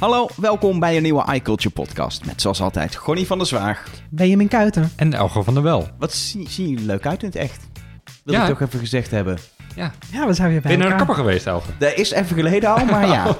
Hallo, welkom bij een nieuwe iCulture podcast met zoals altijd Gonnie van der Zwaag. Benjamin Kuiten. En Elgo van der Wel. Wat zien zien jullie leuk uit in het echt? Wil Ja. ik toch even gezegd hebben. Ja. Ja, we zijn weer bij Ben je naar de kapper geweest, Elge? Dat is even geleden al, maar ja.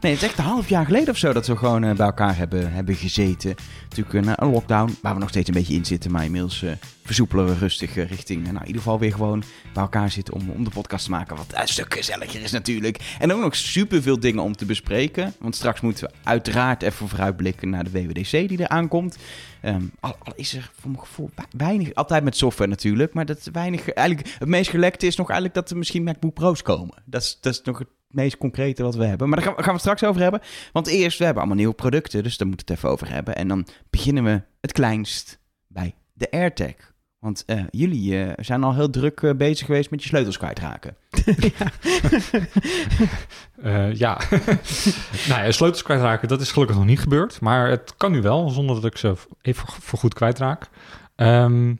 Nee, het is echt een half jaar geleden of zo dat we gewoon eh, bij elkaar hebben, hebben gezeten. Natuurlijk een, eh, een lockdown, waar we nog steeds een beetje in zitten. Maar inmiddels eh, versoepelen we rustig richting, nou, in ieder geval weer gewoon bij elkaar zitten om, om de podcast te maken. Wat een stuk gezelliger is natuurlijk. En ook nog superveel dingen om te bespreken. Want straks moeten we uiteraard even vooruitblikken naar de WWDC die er aankomt. Ehm, al, is er voor mijn gevoel wei- weinig, altijd met software natuurlijk, maar dat weinig, eigenlijk het meest gelekte is nog eigenlijk dat er misschien MacBook Pro's komen. Dat is, dat is nog het meest concrete wat we hebben. Maar daar gaan we, gaan we het straks over hebben. Want eerst, we hebben allemaal nieuwe producten, dus daar moeten we het even over hebben. En dan beginnen we het kleinst bij de AirTag. Want eh, jullie eh, zijn al heel druk eh, bezig geweest met je sleutels kwijtraken. Eh, ja. nou ja, sleutels kwijtraken, dat is gelukkig nog niet gebeurd. Maar het kan nu wel, zonder dat ik ze even voor goed kwijtraak. Ehm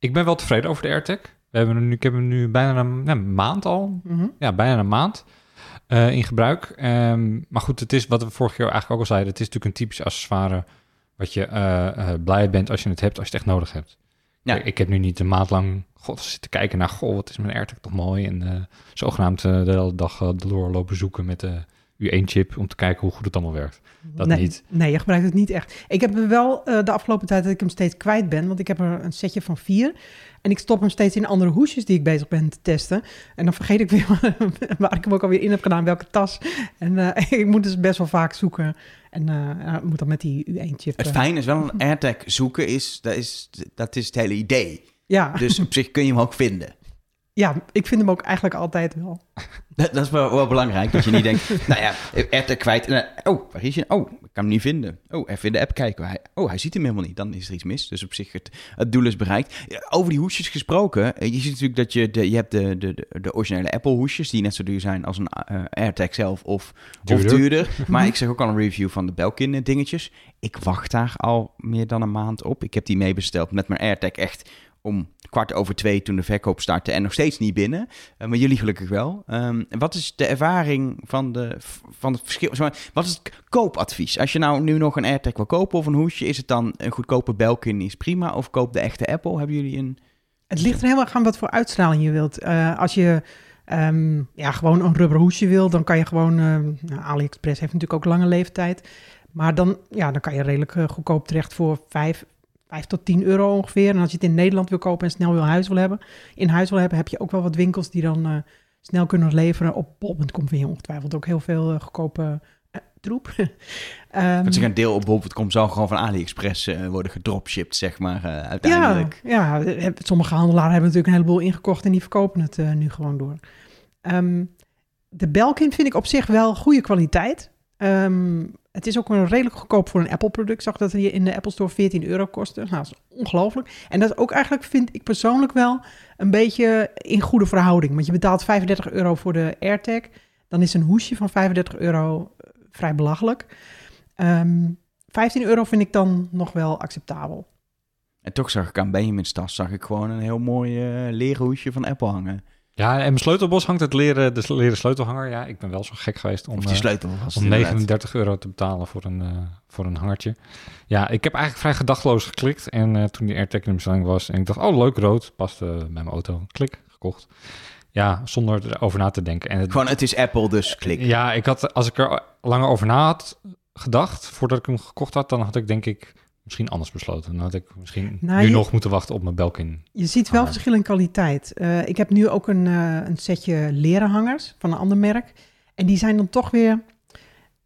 ik ben wel tevreden over de AirTag. We hebben hem nu, ik heb hem nu bijna een, maand al. Mhm. Ja, bijna een maand eh, in gebruik. Ehm, maar goed, het is wat we vorige keer eigenlijk ook al zeiden. Het is natuurlijk een typisch accessoire wat je eh, eh, blij bent als je het hebt, als je het echt nodig hebt. Ja. Ik, ik heb nu niet een maand lang god, zitten kijken naar... Goh, wat is mijn AirTag toch mooi. En zogenaamd de hele dag eh, door lopen zoeken met de U1-chip... om te kijken hoe goed het allemaal werkt. Dat nee, niet. Nee, je gebruikt het niet echt. Ik heb hem wel de afgelopen tijd dat ik hem steeds kwijt ben. Want ik heb er een setje van vier. En ik stop hem steeds in andere hoesjes die ik bezig ben te testen. En dan vergeet ik weer waar ik hem ook alweer in heb gedaan, welke tas. En eh, ik moet dus best wel vaak zoeken. En ik moet dan met die U1-chip... Het eh, fijne is wel een AirTag zoeken, is, dat, is, dat is het hele idee. ja, Dus op zich kun je hem ook vinden. Ja, ik vind hem ook eigenlijk altijd wel. Dat, dat is wel, wel belangrijk, dat je niet denkt, nou ja, AirTag kwijt. En, oh, waar is je? Oh, ik kan hem niet vinden. Oh, even in de app kijken. Hij, oh, hij ziet hem helemaal niet. Dan is er iets mis. Dus op zich, het, het doel is bereikt. Over die hoesjes gesproken. eh, Je ziet natuurlijk dat je, de, je hebt de, de, de, de originele Apple hoesjes, die net zo duur zijn als een eh, AirTag zelf of duurder. Of duurder. Maar ik zeg ook al een review van de Belkin eh, dingetjes. Ik wacht daar al meer dan een maand op. Ik heb die meebesteld met mijn AirTag echt om kwart over twee toen de verkoop startte en nog steeds niet binnen. Eh, maar jullie gelukkig wel. Ehm, wat is de ervaring van, de, van het verschil? maar, Wat is het koopadvies? Als je nou nu nog een AirTag wil kopen of een hoesje, is het dan een goedkope Belkin is prima? Of koop de echte Apple? Hebben jullie een... Het ligt er erg aan wat voor uitstraling je wilt. Eh, als je ehm, ja, gewoon een rubber hoesje wil, dan kan je gewoon... ehm, nou, AliExpress heeft natuurlijk ook lange leeftijd. Maar dan, ja, dan kan je redelijk eh, goedkoop terecht voor 5, 5 tot 10 euro ongeveer. En als je het in Nederland wil kopen en snel wil huis wil hebben, in huis wil hebben, heb je ook wel wat winkels die dan eh, snel kunnen leveren. Op bol.com vind je ongetwijfeld ook heel veel eh, goedkope eh, troep. Ehm, Dat zich een deel op bol.com zal gewoon van AliExpress worden gedropshipped, zeg maar, uiteindelijk. Ja, ja, sommige handelaren hebben natuurlijk een heleboel ingekocht en die verkopen het nu gewoon door. Ehm, de Belkin vind ik op zich wel goede kwaliteit. Ehm, het is ook wel redelijk goedkoop voor een Apple-product. Zag dat hij in de Apple Store 14 euro kostte. Nou, dat is ongelooflijk. En dat ook eigenlijk, vind ik persoonlijk wel, een beetje in goede verhouding. Want je betaalt 35 euro voor de AirTag. Dan is een hoesje van 35 euro eh, vrij belachelijk. Ehm 15 euro vind ik dan nog wel acceptabel. En toch zag ik aan Benjamin's tas zag ik gewoon een heel mooi eh leren hoesje van Apple hangen. Ja, en mijn sleutelbos hangt het leren, de leren sleutelhanger. Ja, ik ben wel zo gek geweest om... Die eh, sleutel om inderdaad. 39 euro te betalen voor een, eh, voor een hangertje. Ja, ik heb eigenlijk vrij gedachteloos geklikt. En eh, toen die AirTag in de bestelling was... en ik dacht, oh leuk, rood. Past bij mijn auto. Klik, gekocht. Ja, zonder erover na te denken. En het, Gewoon, het is Apple, dus klik. ja, ik had, als ik er langer over na had gedacht... voordat ik hem gekocht had... dan had ik denk ik misschien anders besloten. Dan had ik misschien Nou, nu je- nog moeten wachten op mijn Belkin. Je ziet wel verschil in kwaliteit. Eh, ik heb nu ook een, eh, een setje leren hangers van een ander merk. En die zijn dan toch weer...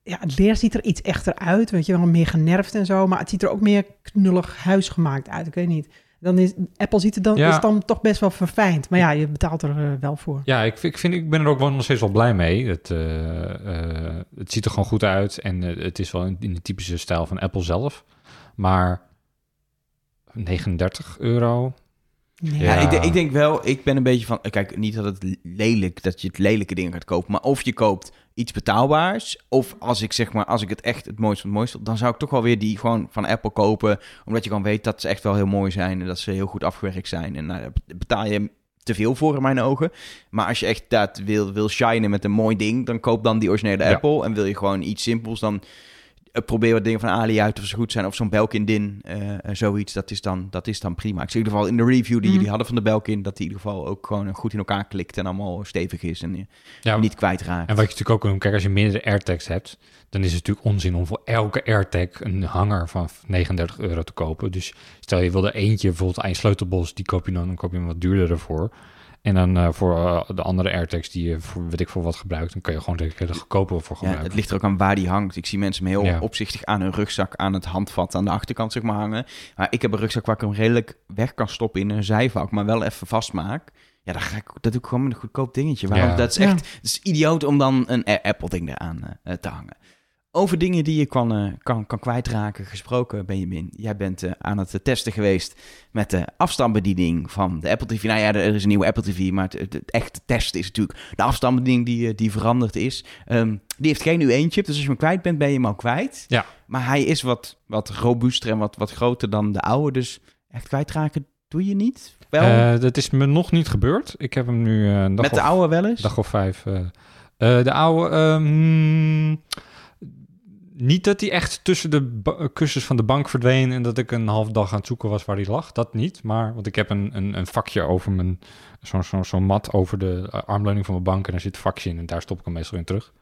Ja, het leer ziet er iets echter uit. Weet je wel, meer generfd en zo. Maar het ziet er ook meer knullig huisgemaakt uit. Ik weet niet. Dan is, Apple ziet het dan, Ja. is dan toch best wel verfijnd. Maar ja, je betaalt er eh, wel voor. Ja, ik, ik, vind, ik ben er ook wel nog steeds wel blij mee. Het, het ziet er gewoon goed uit en het is wel in, in de typische stijl van Apple zelf. Maar 39 euro. Nee. Ja, Ja. ik, denk- ik denk wel, ik ben een beetje van, kijk, niet dat het lelijk, dat je het lelijke dingen gaat kopen, maar of je koopt iets betaalbaars, of als ik zeg maar, als ik het echt het mooiste van het mooiste, dan zou ik toch wel weer die gewoon van Apple kopen, omdat je gewoon weet dat ze echt wel heel mooi zijn en dat ze heel goed afgewerkt zijn. En nou, daar betaal je te veel voor in mijn ogen. Maar als je echt dat wil, wil shinen met een mooi ding, dan koop dan die originele Ja. Apple. En wil je gewoon iets simpels, dan probeer wat dingen van Ali uit of ze goed zijn. Of zo'n Belkin Din, eh, eh, zoiets. Dat is, dan, dat is dan prima. Ik zie in ieder geval in de review die Mhm. jullie hadden van de Belkin, dat die in ieder geval ook gewoon goed in elkaar klikt en allemaal stevig is en Ja, niet kwijtraakt. En wat je natuurlijk ook kan doen, kijk, als je meerdere AirTags hebt, dan is het natuurlijk onzin om voor elke AirTag een hanger van 39 euro te kopen. Dus stel je wil er eentje, bijvoorbeeld je sleutelbos, die koop je dan, dan koop je hem wat duurder ervoor. En dan eh, voor eh, de andere AirTags die je voor weet ik voor wat gebruikt, dan kun je gewoon de, de goedkoper voor Ja, gebruiken. het ligt er ook aan waar die hangt. Ik zie mensen hem heel Ja. opzichtig aan hun rugzak, aan het handvat aan de achterkant zeg maar hangen. Maar ik heb een rugzak waar ik hem redelijk weg kan stoppen in een zijvak, maar wel even vastmaak. Ja, dan ga ik, dat doe ik gewoon met een goedkoop dingetje. Waarom? Ja. Dat is Ja. echt het is idioot om dan een Apple-ding eraan eh, te hangen. Over dingen die je kan, eh, kan, kan kwijtraken gesproken, Benjamin. Jij bent eh, aan het testen geweest met de afstandsbediening van de Apple TV. Nou ja, er is een nieuwe Apple TV, maar het, het, echte test is natuurlijk de afstandsbediening die, eh, die veranderd is. Ehm, die heeft geen U1-chip, dus als je hem kwijt bent, ben je hem al kwijt. Ja. Maar hij is wat, wat robuuster en wat, wat groter dan de oude, dus echt kwijtraken doe je niet. Wel, dat is me nog niet gebeurd. Ik heb hem nu een dag met de oude wel eens? dag of vijf. de oude, ehm, niet dat hij echt tussen de ba- kussens van de bank verdween en dat ik een half dag aan het zoeken was waar hij lag. Dat niet, maar want ik heb een, een, een vakje over mijn, zo'n zo, zo'n mat over de eh, armleuning van mijn bank en daar zit een vakje in en daar stop ik hem meestal in terug.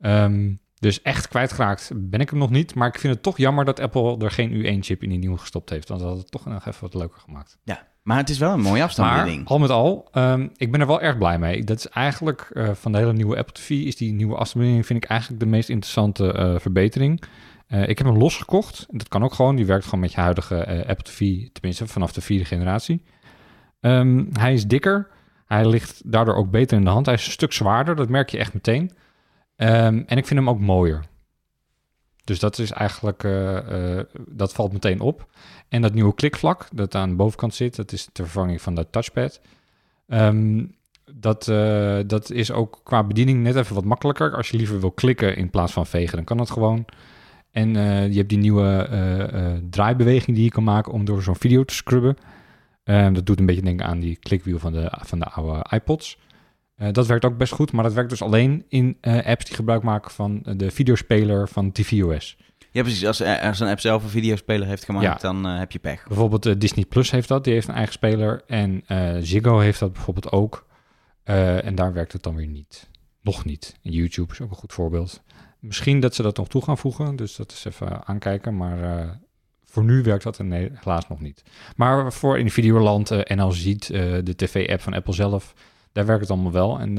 Ehm, dus echt kwijtgeraakt ben ik hem nog niet, maar ik vind het toch jammer dat Apple er geen U1-chip in die nieuwe gestopt heeft, want dat had het toch nog even wat leuker gemaakt. Ja, maar het is wel een mooie Maar afstandsbediening. al met al, ehm, ik ben er wel erg blij mee. Dat is eigenlijk eh, van de hele nieuwe Apple TV, is die nieuwe afstandsbediening vind ik eigenlijk de meest interessante eh, verbetering. Eh, ik heb hem losgekocht. Dat kan ook gewoon. Die werkt gewoon met je huidige Apple TV, tenminste vanaf de vierde generatie. Ehm, hij is dikker. Hij ligt daardoor ook beter in de hand. Hij is een stuk zwaarder, dat merk je echt meteen. Ehm, en ik vind hem ook mooier. Dus dat is eigenlijk, dat valt meteen op. En dat nieuwe klikvlak dat aan de bovenkant zit, dat is de vervanging van dat touchpad. Ehm, dat, eh, dat is ook qua bediening net even wat makkelijker. Als je liever wil klikken in plaats van vegen, dan kan dat gewoon. En eh, je hebt die nieuwe eh, draaibeweging die je kan maken om door zo'n video te scrubben. Ehm, dat doet een beetje denken aan die klikwiel van de, van de oude iPods. Dat werkt ook best goed, maar dat werkt dus alleen in apps die gebruik maken van de videospeler van tvOS. Ja, precies. Als, als een app zelf een videospeler heeft gemaakt, dan eh, heb je pech. Bijvoorbeeld eh, Disney Plus heeft dat, die heeft een eigen speler. En eh, Ziggo heeft dat bijvoorbeeld ook. En daar werkt het dan weer niet. Nog niet. En YouTube is ook een goed voorbeeld. Misschien dat ze dat nog toe gaan voegen, dus dat is even aankijken. Maar voor nu werkt dat er nee, helaas nog niet. Maar voor in Videoland en NL Ziet, de tv-app van Apple zelf, daar werkt het allemaal wel. En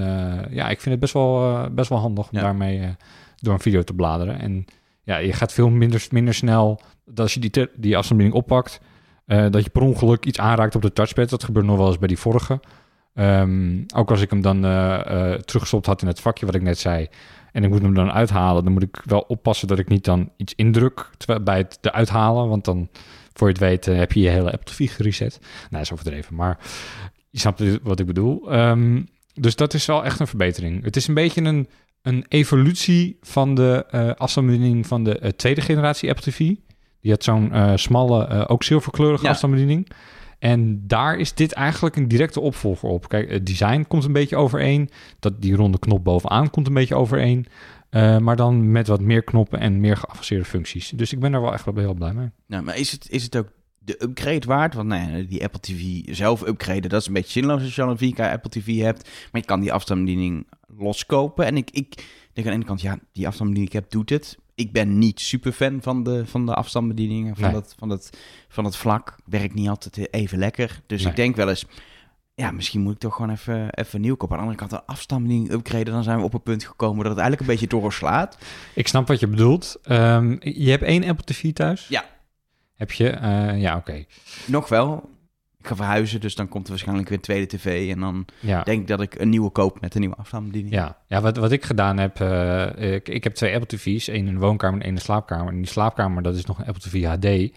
ja, ik vind het best wel, best wel handig om Ja. daarmee door een video te bladeren. En ja, je gaat veel minder, minder snel, dat als je die, die afstandsbediening oppakt, eh, dat je per ongeluk iets aanraakt op de touchpad. Dat gebeurt nog wel eens bij die vorige. Ehm, ook als ik hem dan eh, teruggestopt had in het vakje wat ik net zei. En ik moet hem dan uithalen. Dan moet ik wel oppassen dat ik niet dan iets indruk bij het eruit halen. Want dan, voor je het weet, heb je je hele Apple TV gereset. Nou, dat is overdreven. Maar je snapt wat ik bedoel. Ehm, dus dat is wel echt een verbetering. Het is een beetje een, een evolutie van de eh afstandsbediening van de eh, tweede generatie Apple TV. Die had zo'n eh, smalle, ook zilverkleurige Ja. afstandsbediening. En daar is dit eigenlijk een directe opvolger op. Kijk, het design komt een beetje overeen. Dat, die ronde knop bovenaan komt een beetje overeen. Maar dan met wat meer knoppen en meer geavanceerde functies. Dus ik ben daar wel echt wel heel blij mee. Nou, maar is het, is het ook de upgrade waard? Want ja, die Apple TV zelf upgraden, dat is een beetje zinloos als je al een 4K Apple TV hebt. Maar je kan die afstandsbediening loskopen. En ik, ik denk aan de ene kant, ja, die afstandsbediening die ik heb, doet het. Ik ben niet super fan van de, van de afstandsbedieningen, van, Nee. dat, van, dat, van het vlak. Werkt niet altijd even lekker. Dus Nee. ik denk wel eens, ja, misschien moet ik toch gewoon even, even nieuw kopen. Aan de andere kant, een afstandsbediening upgraden, dan zijn we op een punt gekomen dat het eigenlijk een beetje doorslaat. Ik snap wat je bedoelt. Ehm, je hebt één Apple TV thuis? Ja. Heb je? Eh, ja, oké. Nog wel. Ik ga verhuizen, dus dan komt er waarschijnlijk weer een tweede tv. En dan Ja. denk ik dat ik een nieuwe koop met een nieuwe afstandsbediening. Ja, ja wat, wat ik gedaan heb, eh, ik, ik heb twee Apple TV's, één in de woonkamer en één in de slaapkamer. En die slaapkamer, dat is nog een Apple TV HD.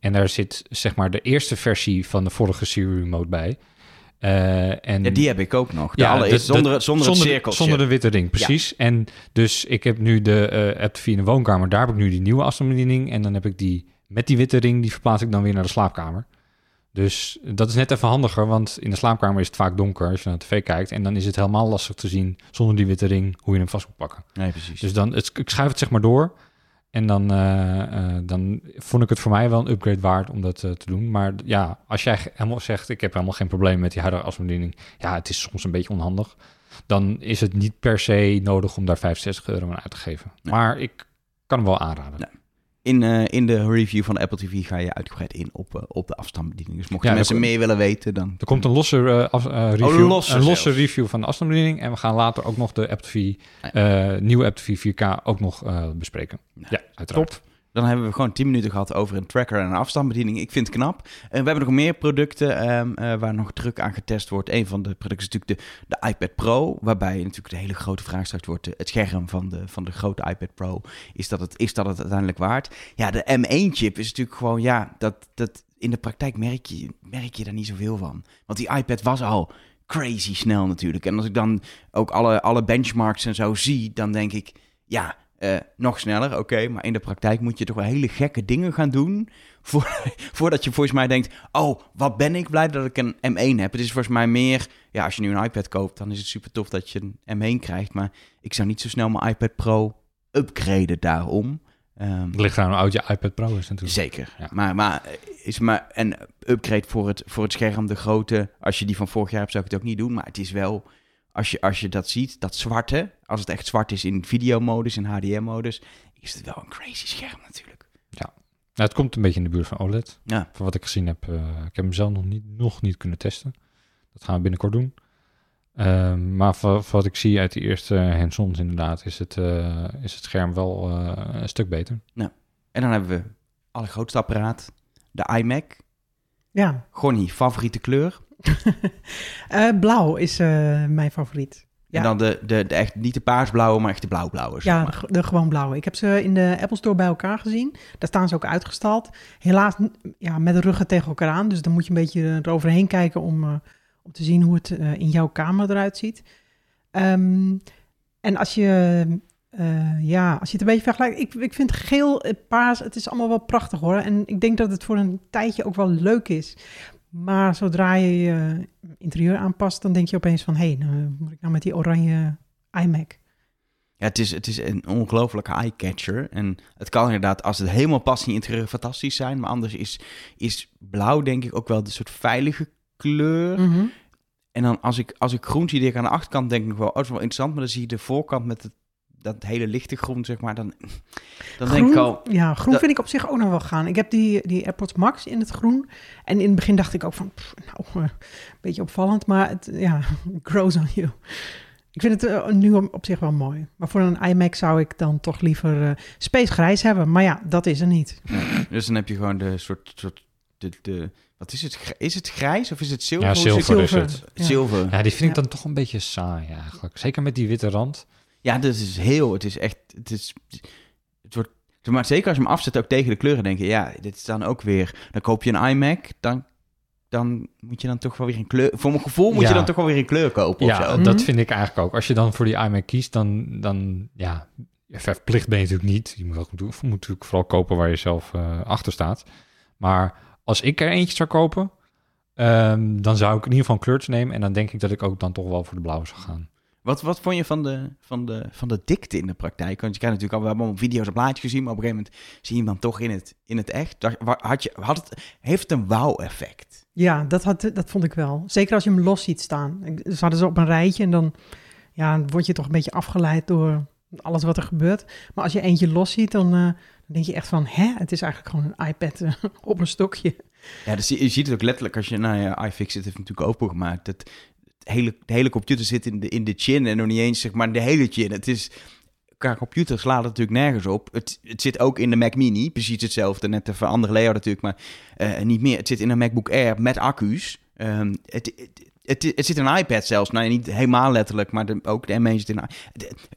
En daar zit zeg maar de eerste versie van de vorige Siri Remote bij. Eh, en Ja, die heb ik ook nog. De Ja, dat- zonder, dat- zonder, het zonder, cirkeltje. zonder de witte ring, precies. En dus ik heb nu de eh Apple TV in de woonkamer, daar heb ik nu die nieuwe afstandsbediening. En dan heb ik die met die witte ring, die verplaats ik dan weer naar de slaapkamer. Dus dat is net even handiger, want in de slaapkamer is het vaak donker als je naar de tv kijkt. En dan is het helemaal lastig te zien, zonder die witte ring, hoe je hem vast moet pakken. Nee, precies. Dus dan, het, ik schuif het zeg maar door. En dan, eh, eh, dan vond ik het voor mij wel een upgrade waard om dat eh, te doen. Maar ja, als jij helemaal zegt, ik heb helemaal geen probleem met die huidige afstandsbediening. Ja, het is soms een beetje onhandig. Dan is het niet per se nodig om daar 65 euro aan uit te geven. Nee. Maar ik kan hem wel aanraden. Nee. In, eh, in de review van de Apple TV ga je uitgebreid in op, eh, op de afstandsbediening. Dus mochten Ja, mensen meer willen weten, dan... Er komt een losse, eh, af- eh, review, losse een losse zelfs. review van de afstandsbediening. En we gaan later ook nog de Apple TV, Ja. eh, nieuwe Apple TV 4K ook nog eh, bespreken. Ja, uiteraard. Dan hebben we gewoon 10 minuten gehad over een tracker en een afstandsbediening. Ik vind het knap. En we hebben nog meer producten ehm, eh, waar nog druk aan getest wordt. Een van de producten is natuurlijk de, de iPad Pro. Waarbij natuurlijk de hele grote vraag straks wordt: eh, het scherm van de, van de grote iPad Pro. Is dat, het, is dat het uiteindelijk waard? Ja, de M1-chip is natuurlijk gewoon, ja, dat, dat in de praktijk merk je, merk je daar niet zoveel van. Want die iPad was al crazy snel natuurlijk. En als ik dan ook alle, alle benchmarks en zo zie, dan denk ik, ja, eh, nog sneller, oké. maar in de praktijk moet je toch wel hele gekke dingen gaan doen. Voor, voordat je volgens mij denkt, oh, wat ben ik blij dat ik een M1 heb. Het is volgens mij meer, ja, als je nu een iPad koopt, dan is het super tof dat je een M1 krijgt. Maar ik zou niet zo snel mijn iPad Pro upgraden daarom. Ehm, Het ligt aan hoe oud je iPad Pro is natuurlijk. Zeker. Ja. Maar, maar is maar een upgrade voor het, voor het scherm, de grote. Als je die van vorig jaar hebt, zou ik het ook niet doen. Maar het is wel, als je, als je dat ziet, dat zwarte, als het echt zwart is in videomodus, in HDR-modus, is het wel een crazy scherm natuurlijk. Nou, het komt een beetje in de buurt van OLED. Ja. Van wat ik gezien heb, eh, ik heb hem zelf nog niet, nog niet kunnen testen. Dat gaan we binnenkort doen. Ehm, maar van, van wat ik zie uit de eerste hands-ons inderdaad, is het, eh, is het scherm wel eh, een stuk beter. En dan hebben we allergrootste apparaat, de iMac. Ja, Gonnie, favoriete kleur. Eh, blauw is eh, mijn favoriet. Ja. En dan de, de, de echt, niet de paarsblauwe, maar echt de blauwblauwe. Ja, de, maar. ge- de gewoon blauwe. Ik heb ze in de Apple Store bij elkaar gezien. Daar staan ze ook uitgestald. Helaas ja, met de ruggen tegen elkaar aan. Dus dan moet je een beetje eroverheen kijken om, eh, om te zien hoe het in jouw kamer eruit ziet. Ehm, en als je, ja, als je het een beetje vergelijkt. Ik, ik vind geel, paars, het is allemaal wel prachtig hoor. En ik denk dat het voor een tijdje ook wel leuk is. Maar zodra je je interieur aanpast, dan denk je opeens van... hé, hey, nou, moet ik nou met die oranje iMac? Ja, het is, het is een ongelofelijke eye-catcher. En het kan inderdaad, als het helemaal past in je interieur, fantastisch zijn. Maar anders is, is blauw denk ik ook wel de soort veilige kleur. Mhm. En dan als ik, als ik groen zie, denk ik aan de achterkant, denk ik nog wel, oh, dat is wel interessant. Maar dan zie je de voorkant met het, dat hele lichte groen, zeg maar. Dan, dan denk ik al, Ja, groen dat- vind ik op zich ook nog wel gaan. Ik heb die, die AirPods Max in het groen. En in het begin dacht ik ook van, pff, nou, eh, een beetje opvallend. Maar het, ja, grows on you. Ik vind het eh, nu op, zich wel mooi. Maar voor een iMac zou ik dan toch liever eh space grijs hebben. Maar ja, dat is er niet. dus dan heb je gewoon de soort, soort de, de, wat is het? Is het grijs of is het zilver? Ja, zilver Zilver. is het. Ja. Zilver. Ja, die vind ik Ja. dan toch een beetje saai eigenlijk. Zeker met die witte rand. Ja, dat is heel. Het is echt. Het is. Het wordt. Maar zeker als je hem afzet ook tegen de kleuren, denk je, ja, dit is dan ook weer. Dan koop je een iMac, dan, dan moet je dan toch wel weer een kleur. Voor mijn gevoel moet Ja. je dan toch wel weer een kleur kopen. of Ja, zo. Mhm. dat vind ik eigenlijk ook. Als je dan voor die iMac kiest, dan, dan ja, verplicht ben je natuurlijk niet. Je moet, ook, moet natuurlijk vooral kopen waar je zelf eh, achter staat. Maar als ik er eentje zou kopen, ehm, dan zou ik in ieder geval een kleurtje nemen. En dan denk ik dat ik ook dan toch wel voor de blauwe zou gaan. Wat, wat vond je van de, van, de, van de dikte in de praktijk? Want je krijgt natuurlijk al, we hebben allemaal video's en plaatjes gezien, maar op een gegeven moment zie je hem dan toch in het, in het echt. Had je, had het, heeft het een wauw-effect? Ja, dat, had, dat vond ik wel. Zeker als je hem los ziet staan. Ze hadden ze op een rijtje en dan ja, word je toch een beetje afgeleid door alles wat er gebeurt. Maar als je eentje los ziet, dan, eh, dan denk je echt van... hè, het is eigenlijk gewoon een iPad eh, op een stokje. Ja, dus je, je ziet het ook letterlijk als je, nou ja, iFixit heeft natuurlijk opengemaakt. Het, het hele, de hele computer zit in de, in de chin en nog niet eens zeg maar de hele chin. Het is, qua computer slaat het natuurlijk nergens op. Het, het zit ook in de Mac Mini, precies hetzelfde, net een andere layout natuurlijk, maar eh, niet meer. Het zit in een MacBook Air met accu's. Ehm, het, het, het, zit in een iPad zelfs, nou niet helemaal letterlijk, maar de, ook de M1 zit in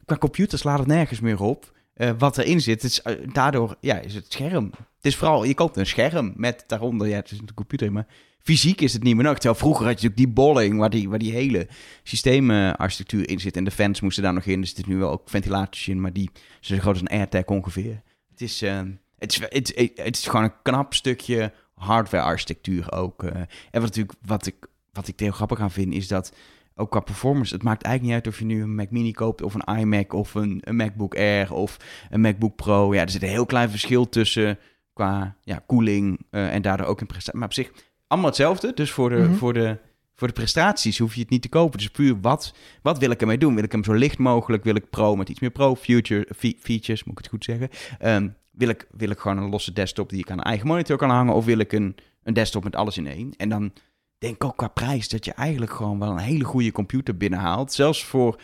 Qua computer slaat het nergens meer op eh, wat erin zit. Is, eh, daardoor ja, is het scherm. Het is vooral, je koopt een scherm met daaronder, ja, het is een computer, maar fysiek is het niet meer nodig. Terwijl vroeger had je natuurlijk die bolling, waar die, waar die hele systeemarchitectuur in zit. En de fans moesten daar nog in, dus het is nu wel ook ventilaties in, maar die zijn groot als een AirTag ongeveer. Het is, eh, het is, het, het is gewoon een knap stukje hardware-architectuur ook. eh. en wat natuurlijk, wat ik, wat ik heel grappig aan vind, is dat ook qua performance, het maakt eigenlijk niet uit of je nu een Mac Mini koopt of een iMac of een, een MacBook Air of een MacBook Pro. Ja, er zit een heel klein verschil tussen qua ja, koeling eh, en daardoor ook in prestatie. Maar op zich allemaal hetzelfde. Dus voor de, Mhm. voor de, voor de prestaties hoef je het niet te kopen. Dus puur wat, wat wil ik ermee doen? Wil ik hem zo licht mogelijk? Wil ik Pro met iets meer Pro future, fe- features, moet ik het goed zeggen? Ehm, wil, ik, wil ik gewoon een losse desktop die ik aan een eigen monitor kan hangen? Of wil ik een, een desktop met alles in één? En dan denk ik ook qua prijs dat je eigenlijk gewoon wel een hele goede computer binnenhaalt. Zelfs voor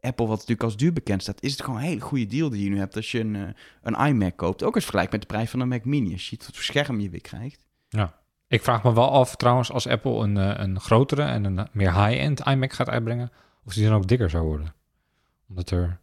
Apple, wat natuurlijk als duur bekend staat, is het gewoon een hele goede deal die je nu hebt als je een, eh, een iMac koopt. Ook als vergelijk met de prijs van een Mac Mini. Als je het scherm je weer krijgt. Ik vraag me wel af trouwens, als Apple een, eh, een grotere en een meer high-end iMac gaat uitbrengen, of die dan ook dikker zou worden. Omdat er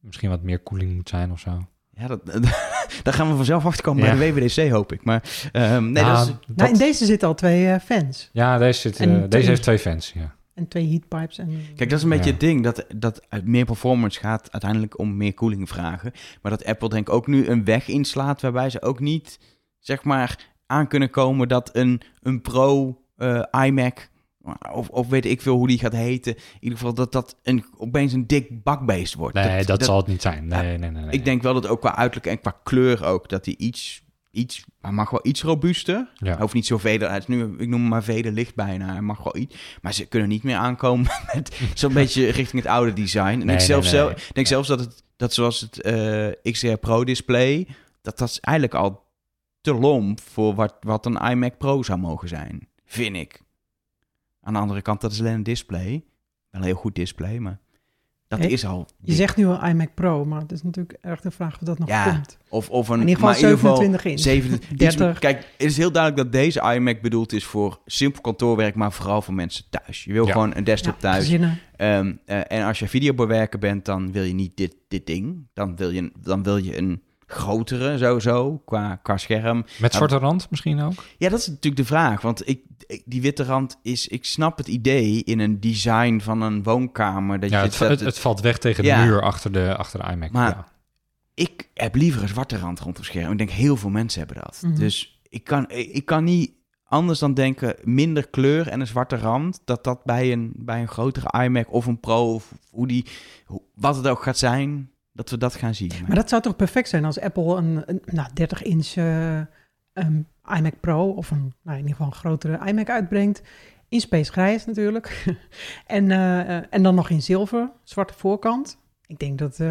misschien wat meer koeling moet zijn of zo. Ja, dat, daar gaan we vanzelf achterkomen Ja. bij de WWDC, hoop ik. Maar ehm, nee, Nou, dat is, dat- Nou, in deze zitten al twee eh, fans. ja, deze, zit, deze twee- heeft twee fans, ja. En twee heatpipes. En... Kijk, dat is een beetje Ja. het ding. Dat, dat uit meer performance gaat uiteindelijk om meer koeling vragen. Maar dat Apple denk ik ook nu een weg inslaat waarbij ze ook niet, zeg maar, aan kunnen komen dat een, een Pro eh, iMac, of, of weet ik veel hoe die gaat heten, in ieder geval dat dat een, opeens een dik bakbeest wordt. Nee, dat, zal het niet zijn. Nee, nee, nee, nee. Ik denk wel dat ook qua uiterlijk en qua kleur ook, dat die iets, iets hij mag wel iets robuuster. Ja. Hij hoeft niet zo veder, nu, ik noem hem maar vederlicht bijna. Hij mag wel iets, maar ze kunnen niet meer aankomen met zo'n beetje richting het oude design. En Nee, ik zelf, nee, zelf, nee. denk zelfs dat het, dat zoals het eh, XDR Pro display, dat dat is eigenlijk al te lomp voor wat, wat een iMac Pro zou mogen zijn, vind ik. Aan de andere kant, dat is alleen een display. Wel een heel goed display, maar dat Hey, is al... Je zegt nu al iMac Pro, maar het is natuurlijk erg de vraag of dat nog Ja, komt. Of, of een, In ieder geval maar in ieder geval 27 inch. 27 30. iets- Kijk, het is heel duidelijk dat deze iMac bedoeld is voor simpel kantoorwerk, maar vooral voor mensen thuis. Je wil Ja. gewoon een desktop Ja, thuis. Ehm, eh, en als je videobewerker bent, dan wil je niet dit, dit ding. Dan wil, je, dan wil je een grotere sowieso, qua, qua scherm. Met zwarte rand misschien ook? Ja, dat is natuurlijk de vraag. Want ik, ik- die witte rand is... Ik snap het idee in een design van een woonkamer. Dat Ja, je het, het, het valt weg tegen Ja. de muur achter de, achter de iMac. Maar- ja. ik heb liever een zwarte rand rond het scherm. Ik denk heel veel mensen hebben dat. Mhm. Dus ik kan, ik, ik kan niet anders dan denken minder kleur en een zwarte rand. Dat dat bij een, bij een grotere iMac of een Pro of hoe die, hoe- wat het ook gaat zijn, dat we dat gaan zien. Maar dat zou toch perfect zijn als Apple een, een nou, 30-inch iMac Pro of een, nou, in ieder geval een grotere iMac uitbrengt. In space grijs natuurlijk. en, eh, eh, en dan nog in zilver, zwarte voorkant. Ik denk dat eh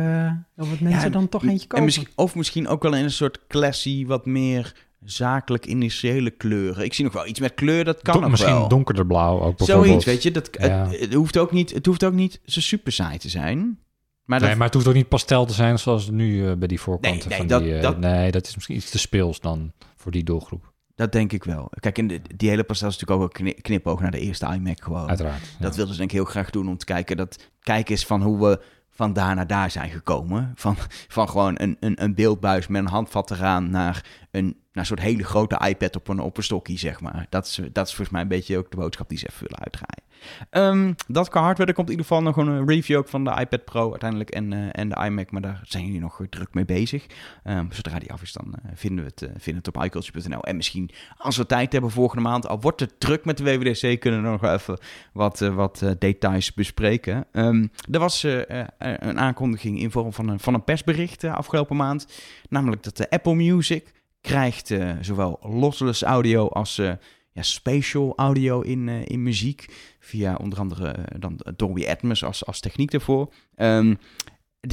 heel wat mensen Ja, dan toch en- eentje en kopen. misschien, of misschien ook wel in een soort classy, wat meer zakelijk industriële kleuren. Ik zie nog wel iets met kleur, dat kan Don- nog misschien wel. donkerder blauw ook bijvoorbeeld. Zoiets, weet je. Dat, Ja. het, het hoeft ook niet, het hoeft ook niet zo super saai te zijn. Maar dat, Nee, maar het hoeft ook niet pastel te zijn zoals nu eh, bij die voorkanten. Nee, nee, van dat- die, eh, dat- nee, dat is misschien iets te speels dan voor die doelgroep. Dat denk ik wel. Kijk, de- die hele pastel is natuurlijk ook een kni- knipoog naar de eerste iMac gewoon. Uiteraard. Dat wilden ze denk ik heel graag doen om te kijken dat kijk eens van hoe we van daar naar daar zijn gekomen. Van, van gewoon een, een, een beeldbuis met een handvat eraan naar een, naar een soort hele grote iPad op een, op een stokje, zeg maar. Dat is, dat is volgens mij een beetje ook de boodschap die ze even willen uitdraaien. Ehm, dat qua hardware, er komt in ieder geval nog een review ook van de iPad Pro uiteindelijk en, eh, en de iMac, maar daar zijn jullie nog druk mee bezig. Ehm, zodra die af is, dan eh, vinden, we het, eh, vinden het op iCulture.nl. En misschien als we tijd hebben volgende maand, al wordt het druk met de WWDC, kunnen we nog even wat, eh, wat eh, details bespreken. Ehm, er was eh, eh, een aankondiging in vorm van een, van een persbericht eh, afgelopen maand. Namelijk dat de Apple Music krijgt eh, zowel lossless audio als eh, ja, spatial audio in, eh, in muziek. Via onder andere eh, dan Dolby Atmos als, als techniek daarvoor. Ehm,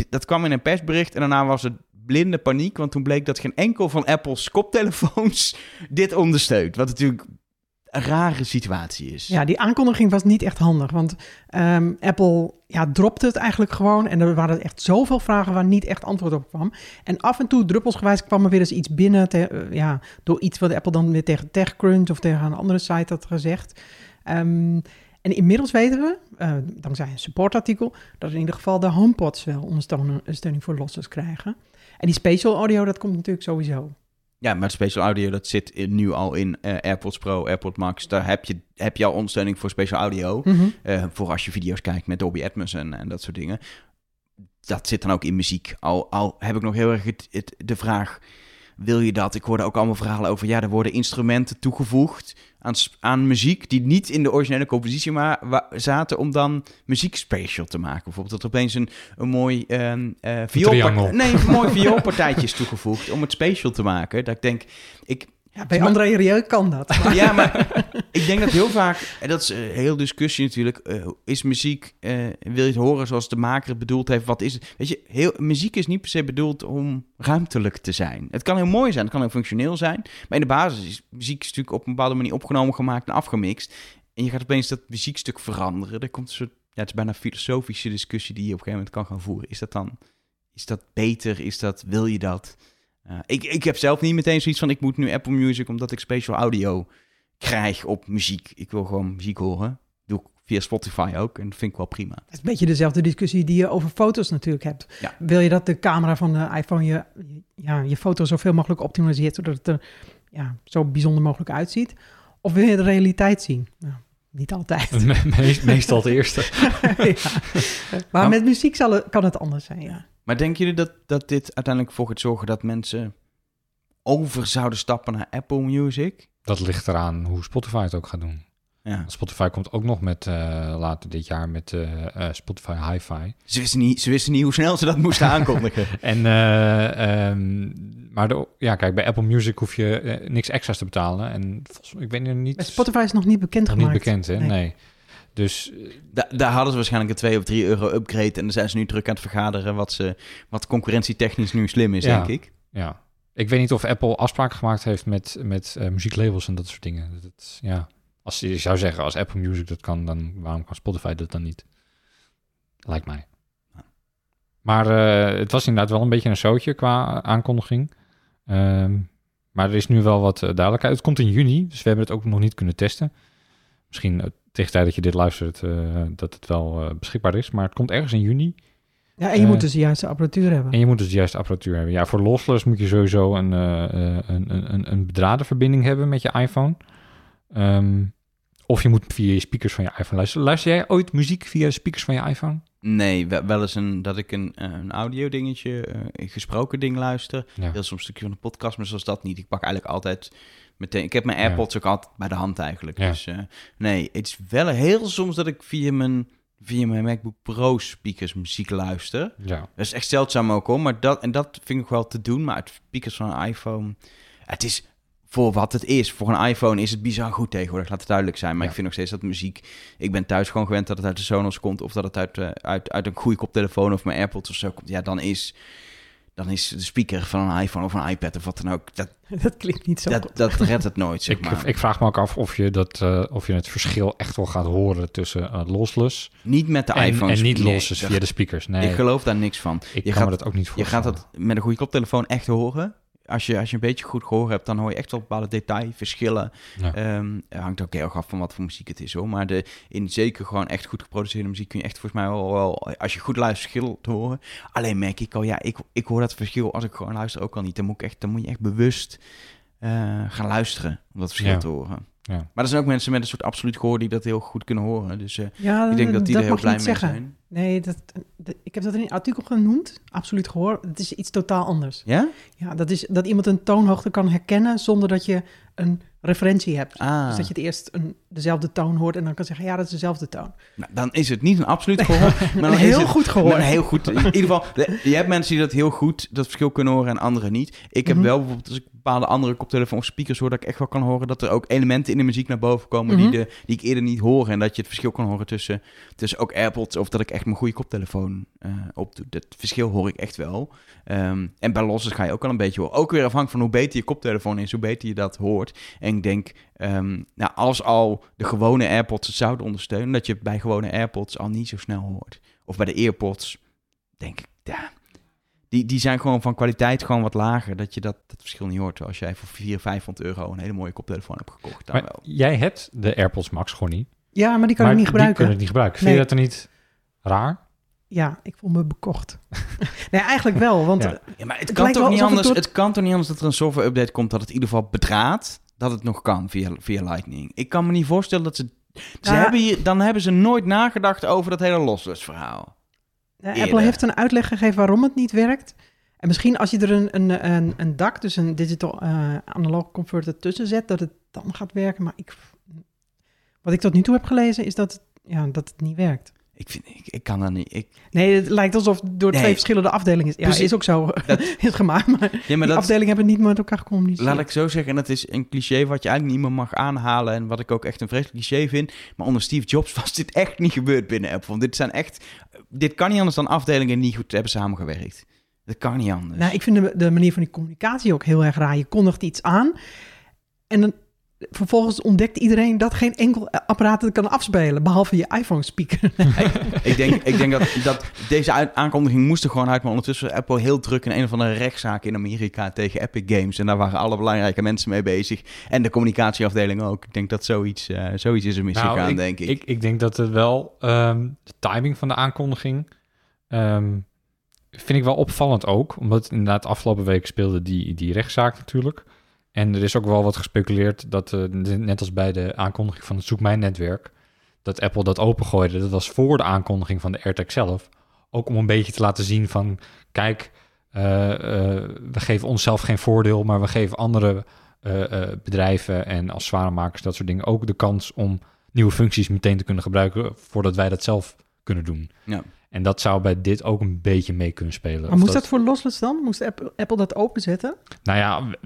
dat kwam in een persbericht en daarna was het blinde paniek. Want toen bleek dat geen enkel van Apple's koptelefoons dit ondersteunt. Wat natuurlijk rare situatie is. Ja, die aankondiging was niet echt handig. Want ehm, Apple ja, dropte het eigenlijk gewoon. En er waren echt zoveel vragen waar niet echt antwoord op kwam. En af en toe, druppelsgewijs, kwam er weer eens iets binnen. eh, ja, door iets wat Apple dan weer tegen TechCrunch of tegen een andere site had gezegd. Ehm, en inmiddels weten we, eh, dankzij een supportartikel, dat in ieder geval de HomePods wel ondersteuning, ondersteuning voor losses krijgen. En die spatial audio, dat komt natuurlijk sowieso. Ja, maar special audio, dat zit in, nu al in eh, AirPods Pro, AirPods Max. Daar heb je, heb je al ondersteuning voor special audio. Mhm. Eh, voor als je video's kijkt met Dolby Atmos en, en dat soort dingen. Dat zit dan ook in muziek. Al, al heb ik nog heel erg het, het- de vraag... wil je dat? Ik hoorde ook allemaal verhalen over, ja, er worden instrumenten toegevoegd aan, aan muziek die niet in de originele compositie maar, wa- zaten om dan muziek special te maken. Bijvoorbeeld dat er opeens een, een mooi vioolpart- nee, een mooi vioolpartijtje is toegevoegd om het special te maken. Dat ik denk, ik, Ja, bij Maar- André Rieu kan dat. ja, maar ik denk dat heel vaak, en dat is een heel discussie natuurlijk, eh, is muziek, eh, wil je het horen zoals de maker het bedoeld heeft? Wat is het? Weet je, heel, muziek is niet per se bedoeld om ruimtelijk te zijn. Het kan heel mooi zijn, het kan heel functioneel zijn, maar in de basis is muziek is natuurlijk op een bepaalde manier opgenomen, gemaakt en afgemixt. En je gaat opeens dat muziekstuk veranderen. Er komt een soort, ja, het is bijna een filosofische discussie die je op een gegeven moment kan gaan voeren. Is dat dan, is dat beter? Is dat, wil je dat? Uh, ik, ik heb zelf niet meteen zoiets van, ik moet nu Apple Music omdat ik special audio krijg op muziek. Ik wil gewoon muziek horen. Doe ik via Spotify ook en dat vind ik wel prima. Het is een beetje dezelfde discussie die je over foto's natuurlijk hebt. Ja. Wil je dat de camera van de iPhone je, ja, je foto zoveel mogelijk optimaliseert, zodat het er ja, zo bijzonder mogelijk uitziet? Of wil je de realiteit zien? Nou, niet altijd. Me- meest- meestal het eerste. ja. Maar met muziek zal het, kan het anders zijn, ja. Maar denken jullie dat, dat dit uiteindelijk voor gaat zorgen dat mensen over zouden stappen naar Apple Music? Dat ligt eraan hoe Spotify het ook gaat doen. Ja. Spotify komt ook nog met uh, later dit jaar met uh, uh, Spotify Hi-Fi. Ze wisten, niet, ze wisten niet hoe snel ze dat moesten aankondigen. en, um, maar de, ja, kijk, bij Apple Music hoef je eh, niks extra's te betalen. En volgens, ik weet niet. Bij Spotify is nog niet bekend nog gemaakt. niet bekend, hè? Nee. nee. Dus da daar hadden ze waarschijnlijk een 2 of 3 euro upgrade. En dan zijn ze nu druk aan het vergaderen wat, ze, wat concurrentietechnisch nu slim is, ja, denk ik. Ja. Ik weet niet of Apple afspraken gemaakt heeft met, met uh, muzieklabels en dat soort dingen. Dat, ja. Als je zou zeggen, als Apple Music dat kan, dan waarom kan Spotify dat dan niet? Lijkt mij. Maar uh, het was inderdaad wel een beetje een zootje qua aankondiging. Um, maar er is nu wel wat uh, duidelijkheid. Het komt in juni, dus we hebben het ook nog niet kunnen testen. Misschien uh, tegen de tijd dat je dit luistert, dat het wel beschikbaar is. Maar het komt ergens in juni. Ja, en je moet dus de juiste apparatuur hebben. En je moet dus de juiste apparatuur hebben. Ja, voor lossless moet je sowieso een, een, een, een, een bedradenverbinding hebben met je iPhone. Um, of je moet via je speakers van je iPhone luisteren. Luister jij ooit muziek via de speakers van je iPhone? Nee, wel eens een, dat ik een, een audio dingetje, uh, een gesproken ding luister. Ja. Heel soms een stukje van een podcast, maar zoals dat niet. Ik pak eigenlijk altijd meteen... Ik heb mijn AirPods ja. ook altijd bij de hand eigenlijk. Ja. Dus uh, nee, het is wel heel soms dat ik via mijn, via mijn MacBook Pro speakers muziek luister. Ja. Dat is echt zeldzaam ook hoor, maar dat, en dat vind ik wel te doen. Maar het speakers van een iPhone... Het is voor wat het is. Voor een iPhone is het bizar goed tegenwoordig, laat het duidelijk zijn. Maar ja. ik vind nog steeds dat muziek... Ik ben thuis gewoon gewend dat het uit de Sonos komt... of dat het uit, uh, uit, uit een goede koptelefoon of mijn AirPods of zo komt. Ja, dan is, dan is de speaker van een iPhone of een iPad of wat dan ook... Dat, dat klinkt niet zo dat, goed. dat redt het nooit, zeg ik, maar. ik vraag me ook af of je, dat, uh, of je het verschil echt wel gaat horen tussen uh, lossless... Niet met de en, iPhones. En niet nee, lossless via de speakers, nee. Ik geloof daar niks van. Ik je kan gaat, me dat ook niet Je voorstellen. gaat het met een goede koptelefoon echt horen als je, als je een beetje goed gehoor hebt, dan hoor je echt wel bepaalde detailverschillen. Ja. Um, hangt ook heel erg af van wat voor muziek het is hoor. Maar de, in zeker gewoon echt goed geproduceerde muziek kun je echt volgens mij wel, wel als je goed luistert, verschil te horen. Alleen merk ik al, ja, ik, ik hoor dat verschil als ik gewoon luister ook al niet. Dan moet, ik echt, dan moet je echt bewust uh, gaan luisteren om dat verschil Ja. te horen. Ja. Maar er zijn ook mensen met een soort absoluut gehoor die dat heel goed kunnen horen. Dus uh, ja, ik denk dat die dat er heel blij mee zeggen. zijn. Nee, dat, dat- ik heb dat in een artikel genoemd. Absoluut gehoor. Het is iets totaal anders. Ja? Ja, dat is dat iemand een toonhoogte kan herkennen zonder dat je een referentie hebt. Ah. Dus dat je het eerst een, dezelfde toon hoort en dan kan zeggen, ja, dat is dezelfde toon. Nou, dan is het niet een absoluut gehoor, maar dan Een is heel het goed gehoor. Heel goed. In ieder geval, je hebt mensen die dat heel goed, dat verschil kunnen horen en anderen niet. Ik heb Mhm. wel bijvoorbeeld, als ik bepaalde andere koptelefoon of speakers hoor, dat ik echt wel kan horen dat er ook elementen in de muziek naar boven komen Mhm. die, de, die ik eerder niet hoor. En dat je het verschil kan horen tussen, tussen ook AirPods of dat ik echt mijn goede koptelefoon eh opdoe. Dat verschil hoor ik echt wel. Ehm, en bij losses ga je ook al een beetje horen. Ook weer afhankelijk van hoe beter je koptelefoon is, hoe beter je dat hoort. En ik denk, ehm, nou, als al de gewone AirPods het zouden ondersteunen, dat je het bij gewone AirPods al niet zo snel hoort. Of bij de AirPods, denk ik, ja, die, die zijn gewoon van kwaliteit gewoon wat lager, dat je dat, dat verschil niet hoort. Als jij voor 400, 500 euro een hele mooie koptelefoon hebt gekocht, dan Maar wel. jij hebt de AirPods Max gewoon niet. Ja, maar die kan maar ik niet Die gebruiken. kunnen het niet gebruiken. Vind Nee. je dat er niet raar? Ja, ik voel me bekocht. nee, eigenlijk wel, want Ja. Ja, maar het, Het kan toch niet anders, het kan toch niet anders dat er een software update komt dat het in ieder geval bedraad dat het nog kan via, via Lightning. Ik kan me niet voorstellen dat ze... ze Ja. hebben hier, dan hebben ze nooit nagedacht over dat hele lossless verhaal. Apple heeft een uitleg gegeven waarom het niet werkt. En misschien als je er een, een, een, een dak, dus een digital eh analog converter tussen zet, dat het dan gaat werken. Maar ik, wat ik tot nu toe heb gelezen, is dat, ja, dat het niet werkt. Ik, vind, ik, ik kan dat niet. Ik, Nee, het lijkt alsof het door Nee. twee verschillende afdelingen is. Ja, is ook zo Dat- is gemaakt, maar, ja, maar die dat, afdelingen hebben niet met elkaar gecommuniceerd. Laat ik zo zeggen, en dat is een cliché wat je eigenlijk niet meer mag aanhalen. En wat ik ook echt een vreselijk cliché vind. Maar onder Steve Jobs was dit echt niet gebeurd binnen Apple. Want dit zijn echt. Dit kan niet anders dan afdelingen die niet goed hebben samengewerkt. Dat kan niet anders. Nou, ik vind de, de manier van die communicatie ook heel erg raar. Je kondigt iets aan en dan vervolgens ontdekt iedereen dat geen enkel apparaat het kan afspelen, behalve je iPhone-speaker. ik, denk, ik denk dat, dat deze aankondiging moest er gewoon uit. Maar ondertussen was Apple heel druk in een of andere rechtszaak in Amerika tegen Epic Games. En daar waren alle belangrijke mensen mee bezig. En de communicatieafdeling ook. Ik denk dat zoiets, eh, zoiets is er misgegaan, Nou, ik, denk ik. Ik, ik denk dat het wel, ehm, de timing van de aankondiging, ehm, vind ik wel opvallend ook. Omdat inderdaad afgelopen week speelde die, die rechtszaak natuurlijk. En er is ook wel wat gespeculeerd dat, eh, net als bij de aankondiging van het Zoek Mijn netwerk, dat Apple dat opengooide. Dat was voor de aankondiging van de AirTag zelf. Ook om een beetje te laten zien van, kijk, eh, eh, we geven onszelf geen voordeel, maar we geven andere eh, eh, bedrijven en accessoiremakers, dat soort dingen, ook de kans om nieuwe functies meteen te kunnen gebruiken voordat wij dat zelf kunnen doen. Ja. En dat zou bij dit ook een beetje mee kunnen spelen. Maar moest dat voor lossless dan? Moest Apple, Apple dat openzetten? Nou ja,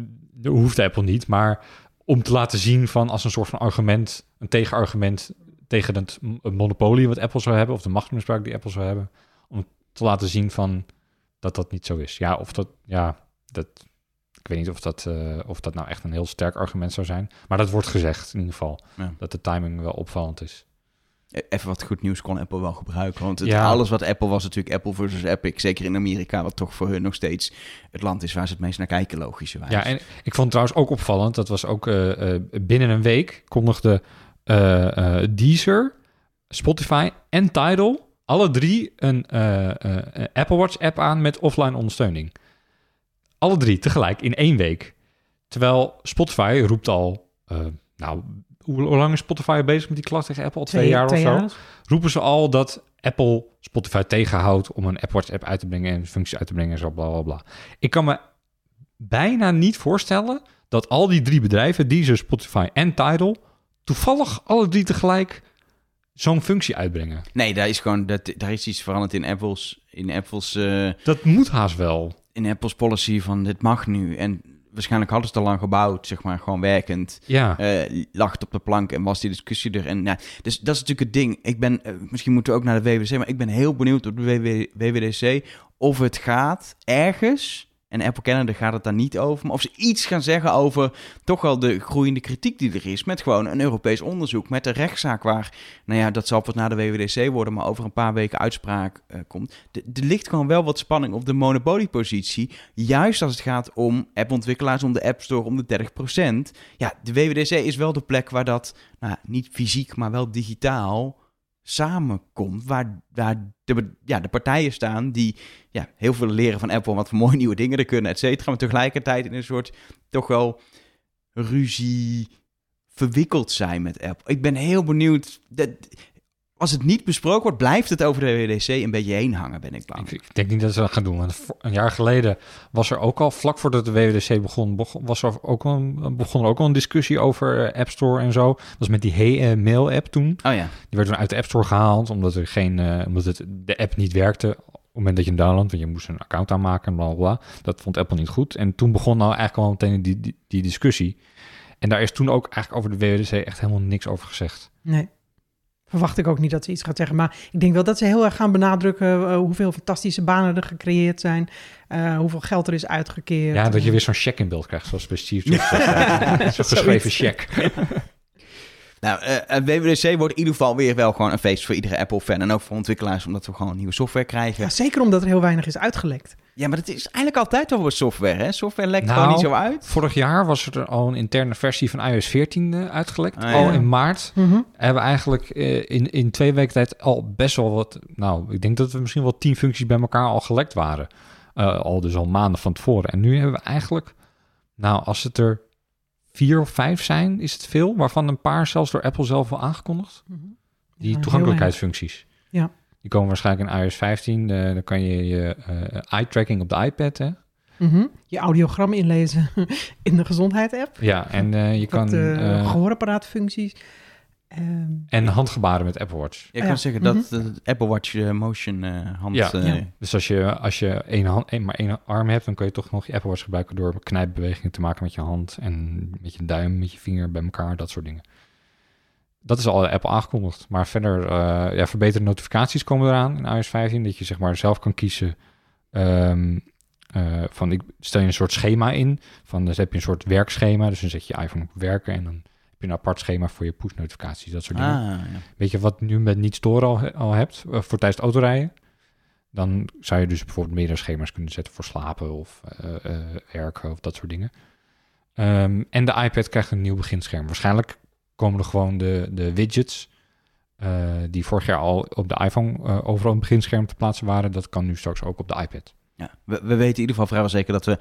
dat hoeft Apple niet, maar om te laten zien van als een soort van argument, een tegenargument tegen het monopolie wat Apple zou hebben, of de machtsmisbruik die Apple zou hebben, om te laten zien van dat dat niet zo is. Ja, of dat, ja, dat, ik weet niet of dat, eh, of dat nou echt een heel sterk argument zou zijn, maar dat wordt gezegd in ieder geval, Ja. dat de timing wel opvallend is. Even wat goed nieuws kon Apple wel gebruiken. Want het, Ja. alles wat Apple was natuurlijk Apple versus Epic. Zeker in Amerika, wat toch voor hun nog steeds het land is waar ze het meest naar kijken, logischerwijs. Ja, en ik vond trouwens ook opvallend. Dat was ook eh, eh, binnen een week kondigde eh, Deezer, Spotify en Tidal alle drie een Apple Watch app aan met offline ondersteuning. Alle drie tegelijk in één week. Terwijl Spotify roept al, nou, hoe, hoe lang is Spotify bezig met die klacht tegen Apple? Al twee, jaar of zo? roepen ze al dat Apple Spotify tegenhoudt om een Apple Watch app uit te brengen en functies uit te brengen en zo bla bla bla. Ik kan me bijna niet voorstellen dat al die drie bedrijven, Deezer, Spotify en Tidal, toevallig alle drie tegelijk zo'n functie uitbrengen. Nee, daar is gewoon dat, daar is iets veranderd in Apple's, in Apple's, eh, Dat moet haast wel. in Apple's policy van dit mag nu. En waarschijnlijk hadden ze het al lang gebouwd, zeg maar, gewoon werkend. Ja, lag het op de plank en was die discussie er. En, nou, dus dat is natuurlijk het ding. Ik ben, eh, misschien moeten we ook naar de WWDC, maar ik ben heel benieuwd op de WW WWDC of het gaat ergens, en Apple Canada gaat het daar niet over, maar of ze iets gaan zeggen over toch wel de groeiende kritiek die er is, met gewoon een Europees onderzoek, met een rechtszaak waar, nou ja, dat zal pas na de WWDC worden, maar over een paar weken uitspraak eh, komt. Er ligt gewoon wel wat spanning op de monopoliepositie, juist als het gaat om appontwikkelaars, om de App Store, om de 30%. Ja, de WWDC is wel de plek waar dat, nou, niet fysiek, maar wel digitaal samenkomt. Waar, waar de, ja, de partijen staan die ja, heel veel leren van Apple, wat voor mooie nieuwe dingen er kunnen, et cetera. Maar tegelijkertijd in een soort toch wel ruzie verwikkeld zijn met Apple. Ik ben heel benieuwd. Dat, als het niet besproken wordt, blijft het over de WWDC een beetje heen hangen, ben ik bang. ik, ik denk niet dat ze dat gaan doen. Want een jaar geleden was er ook al, vlak voordat de WWDC begon, begon, was er ook al, een- begon er ook al een discussie over eh, App Store en zo. Dat was met die Hey eh, Mail app toen. Oh ja, Die werd toen uit de App Store gehaald, omdat, er geen, eh, omdat het, de app niet werkte op het moment dat je hem downloadt. Want je moest een account aanmaken en bla bla bla. Dat vond Apple niet goed. En toen begon nou eigenlijk al meteen die, die, die discussie. En daar is toen ook eigenlijk over de WWDC echt helemaal niks over gezegd. Nee. Verwacht ik ook niet dat ze iets gaat zeggen. Maar ik denk wel dat ze heel erg gaan benadrukken eh, hoeveel fantastische banen er gecreëerd zijn. eh, hoeveel geld er is uitgekeerd. Ja, dat je weer zo'n check in beeld krijgt, zoals bij Steve Jobs. destijds. Zo'n geschreven check. Nou, eh, het WWDC wordt in ieder geval weer wel gewoon een feest voor iedere Apple-fan. En ook voor ontwikkelaars, omdat we gewoon nieuwe software krijgen. Ja, zeker omdat er heel weinig is uitgelekt. Ja, maar het is eigenlijk altijd wel wat software, hè? Software lekt Nou, gewoon niet zo uit. Vorig jaar was er al een interne versie van iOS 14 eh, uitgelekt. Ah, Al ja. in maart Mhm. hebben we eigenlijk eh, in, in twee weken tijd al best wel wat... Nou, ik denk dat we misschien wel tien functies bij elkaar al gelekt waren. Eh, al dus al maanden van tevoren. En nu hebben we eigenlijk... Nou, als het er vier of vijf zijn, is het veel. Waarvan een paar zelfs door Apple zelf wel aangekondigd. Mhm. Die Ja, toegankelijkheidsfuncties. Ja. Die komen waarschijnlijk in iOS 15. eh, dan kan je je eh, eye-tracking op de iPad, hè? Mhm. Je audiogram inlezen in de gezondheid-app. Ja, en eh, je kan... Eh, gehoorapparaatfuncties. Ehm, en handgebaren met Apple Watch. Ik Ja. kan zeggen dat de Apple Watch eh, Motion eh, hand... Ja. eh, Ja. Dus als je, als je één hand, één, maar één arm hebt, dan kun je toch nog je Apple Watch gebruiken door knijpbewegingen te maken met je hand en met je duim, met je vinger bij elkaar, dat soort dingen. Dat is al Apple aangekondigd. Maar verder, eh, ja, verbeterde notificaties komen eraan in iOS 15. Dat je zeg maar zelf kan kiezen ehm, eh, van, ik stel je een soort schema in. Van, dus heb je een soort werkschema. Dus dan zet je je iPhone op werken en dan heb je een apart schema voor je push notificaties, dat soort dingen. Ah, ja. Weet je wat nu met niet storen al, al hebt eh, voor tijdens het autorijden? Dan zou je dus bijvoorbeeld meerdere schema's kunnen zetten voor slapen of eh, eh, werken of dat soort dingen. Ehm, en de iPad krijgt een nieuw beginscherm. Waarschijnlijk komen er gewoon de, de widgets die vorig jaar al op de iPhone overal een beginscherm te plaatsen waren. Dat kan nu straks ook op de iPad. Ja, we, we weten in ieder geval vrijwel zeker dat we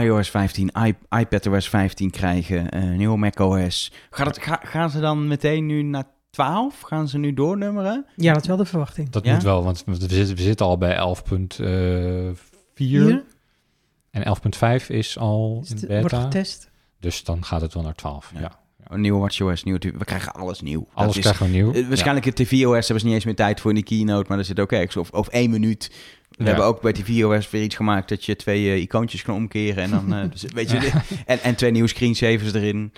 iOS 15, i- iPadOS 15 krijgen, eh nieuwe macOS. Gaat het, ga- gaan ze dan meteen nu naar 12? Gaan ze nu doornummeren? ja, dat is wel de verwachting. Dat Ja? moet wel, want we zitten, we zitten al bij 11.4 Hier en 11.5 is al is in wordt beta. getest. Dus dan gaat het wel naar 12. Ja. ja. Een nieuwe WatchOS, nieuwe... tu- We krijgen alles nieuw. Dat Alles is- krijgen we nieuw. eh, Waarschijnlijk het tvOS hebben ze niet eens meer tijd voor in die keynote, maar er zit ook ergens of, of één minuut. We Ja. hebben ook bij tvOS weer iets gemaakt dat je twee eh, icoontjes kan omkeren en dan, eh, dus, weet je, en, en twee nieuwe screensavers erin.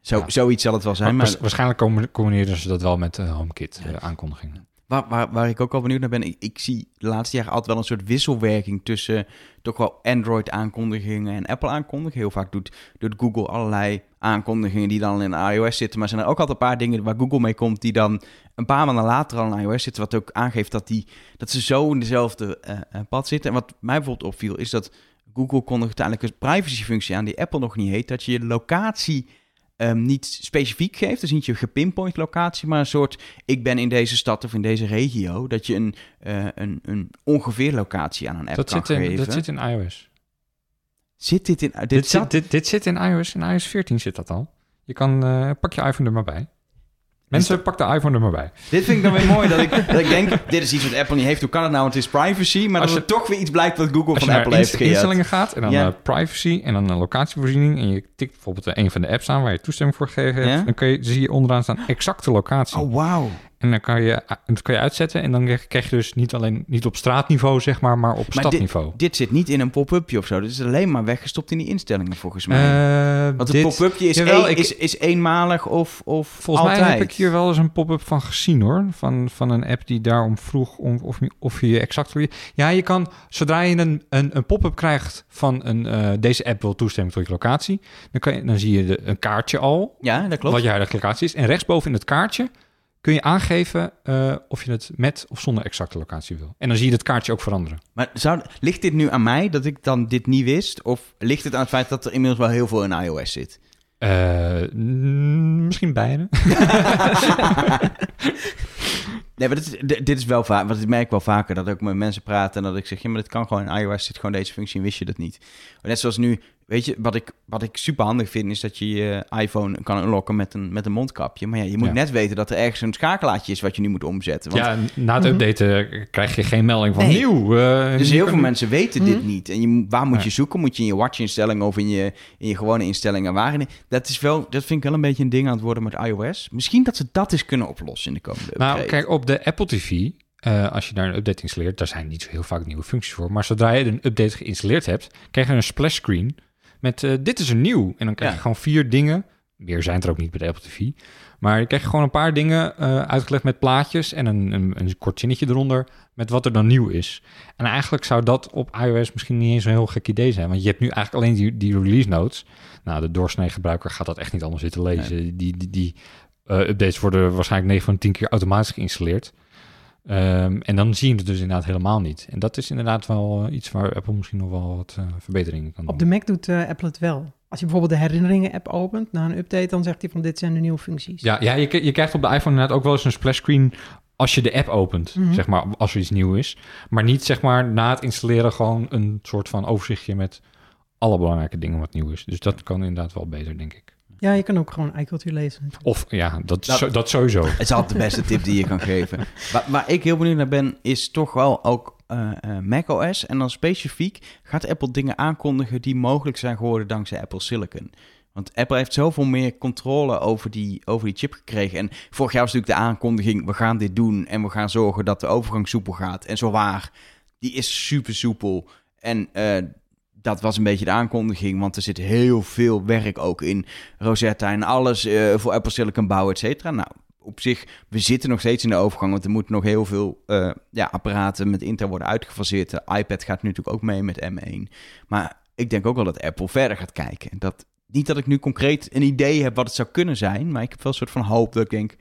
Zo, Ja. Zoiets zal het wel zijn, Maar maar waars- waarschijnlijk com- combineren ze dat wel met de HomeKit eh, aankondigingen. Waar, waar, waar ik ook al benieuwd naar ben, ik, ik zie de laatste jaren altijd wel een soort wisselwerking tussen toch wel Android-aankondigingen en Apple-aankondigingen. Heel vaak doet, doet Google allerlei aankondigingen die dan in iOS zitten. Maar zijn er ook altijd een paar dingen waar Google mee komt die dan een paar maanden later al in iOS zitten. Wat ook aangeeft dat, die, dat ze zo in dezelfde eh, eh, pad zitten. En wat mij bijvoorbeeld opviel is dat Google kondigt uiteindelijk een privacyfunctie aan die Apple nog niet heet. Dat je je locatie ehm, niet specifiek geeft. Dus niet je gepinpoint locatie, maar een soort ik ben in deze stad of in deze regio. Dat je een, eh, een, een ongeveer locatie aan een app Dat kan zit, in, geven. dat zit in iOS. Zit dit in... Dit, Dit, zat- zit, dit, dit zit in iOS. In iOS 14 zit dat al. Je kan, eh, pak je iPhone er maar bij. Mensen, pak de iPhone er maar bij. dit vind ik dan weer mooi, dat ik, dat ik denk, dit is iets wat Apple niet heeft. Hoe kan het nou? Want het is privacy. Maar Als dat er toch weer iets blijkt wat Google Als je van naar Apple heeft inst- gejat. instellingen gaat en dan eh, privacy en dan een locatievoorziening en je tikt bijvoorbeeld een van de apps aan waar je toestemming voor gegeven hebt, dan kun je, zie je onderaan staan exacte locatie. Oh, wauw. En dan kan je, dat kan je uitzetten en dan krijg je dus niet alleen niet op straatniveau zeg maar, maar op Maar stadniveau. Dit zit niet in een pop-upje of zo. Dit is alleen maar weggestopt in die instellingen, volgens mij. Eh, Want een dit- pop-upje is, Jawel, één- ik- is, is eenmalig of, of Volgens altijd. mij heb ik hier wel eens een pop-up van gezien hoor. Van, van een app die daarom vroeg om, of, je- of je je exact... Ja, je kan, zodra je een, een, een pop-up krijgt van een, eh, deze app wil toestemming tot je locatie, dan, kan je, dan zie je de, een kaartje al, Ja, dat klopt. wat je huidige locatie is. En rechtsboven in het kaartje kun je aangeven eh, of je het met of zonder exacte locatie wil. En dan zie je het kaartje ook veranderen. Maar zou, ligt dit nu aan mij dat ik dan dit niet wist? Of ligt het aan het feit dat er inmiddels wel heel veel in iOS zit? Eh, misschien beide. Nee, maar dit, is- dit dit is wel vaak, want ik merk wel vaker dat ik met mensen praat en dat ik zeg, ja, maar dit kan gewoon in iOS zit gewoon deze functie en wist je dat niet. Net zoals nu, weet je, wat ik, wat ik super handig vind is dat je je iPhone kan unlocken met een, met een mondkapje. Maar ja, je moet Ja. net weten dat er ergens een schakelaartje is wat je nu moet omzetten. Want ja, na het Mhm. updaten krijg je geen melding van Nee. nieuw. eh, Dus heel veel mensen weten dit Mhm. niet. En je, waar moet je zoeken? Moet je in je watch-instellingen of in je, in je gewone instellingen? Waarin? Dat, is wel, dat vind ik wel een beetje een ding aan het worden met iOS. Misschien dat ze dat eens kunnen oplossen in de komende Nou, upgrade. kijk, op de Apple TV, eh, als je daar een update installeert, daar zijn niet zo heel vaak nieuwe functies voor. Maar zodra je een update geïnstalleerd hebt, krijg je een splash screen met eh, dit is er nieuw. En dan krijg je Ja. gewoon vier dingen. Meer zijn er ook niet bij de Apple TV. Maar je krijgt gewoon een paar dingen eh, uitgelegd met plaatjes en een, een, een kort zinnetje eronder met wat er dan nieuw is. En eigenlijk zou dat op iOS misschien niet eens een heel gek idee zijn. Want je hebt nu eigenlijk alleen die, die release notes. Nou, de doorsnee gebruiker gaat dat echt niet anders zitten lezen. Die, die, die eh, updates worden waarschijnlijk 9 van de 10 keer automatisch geïnstalleerd. Ehm, en dan zie je het dus inderdaad helemaal niet. En dat is inderdaad wel eh, iets waar Apple misschien nog wel wat eh, verbeteringen kan doen. Op de Mac doet eh, Apple het wel. Als je bijvoorbeeld de herinneringen-app opent na een update, dan zegt hij van dit zijn de nieuwe functies. Ja, ja je, je krijgt op de iPhone inderdaad ook wel eens een splash screen als je de app opent, Mhm. zeg maar, als er iets nieuw is. Maar niet, zeg maar, na het installeren gewoon een soort van overzichtje met alle belangrijke dingen wat nieuw is. Dus dat kan inderdaad wel beter, denk ik. Ja, je kan ook gewoon iCulture lezen. Of, ja, dat, Dat- zo- dat sowieso. Het is altijd de beste tip die je kan geven. Waar, waar ik heel benieuwd naar ben, is toch wel ook eh, eh, macOS. En dan specifiek gaat Apple dingen aankondigen die mogelijk zijn geworden dankzij Apple Silicon. Want Apple heeft zoveel meer controle over die, over die chip gekregen. En vorig jaar was natuurlijk de aankondiging: we gaan dit doen en we gaan zorgen dat de overgang soepel gaat. En zo waar, die is super soepel. En eh, dat was een beetje de aankondiging, want er zit heel veel werk ook in Rosetta en alles eh, voor Apple Silicon bouwen, et cetera. Nou, op zich, we zitten nog steeds in de overgang, want er moeten nog heel veel eh, ja, apparaten met Intel worden uitgefaseerd. De iPad gaat nu natuurlijk ook mee met M1. Maar ik denk ook wel dat Apple verder gaat kijken. Dat, niet dat ik nu concreet een idee heb wat het zou kunnen zijn, maar ik heb wel een soort van hoop dat ik denk,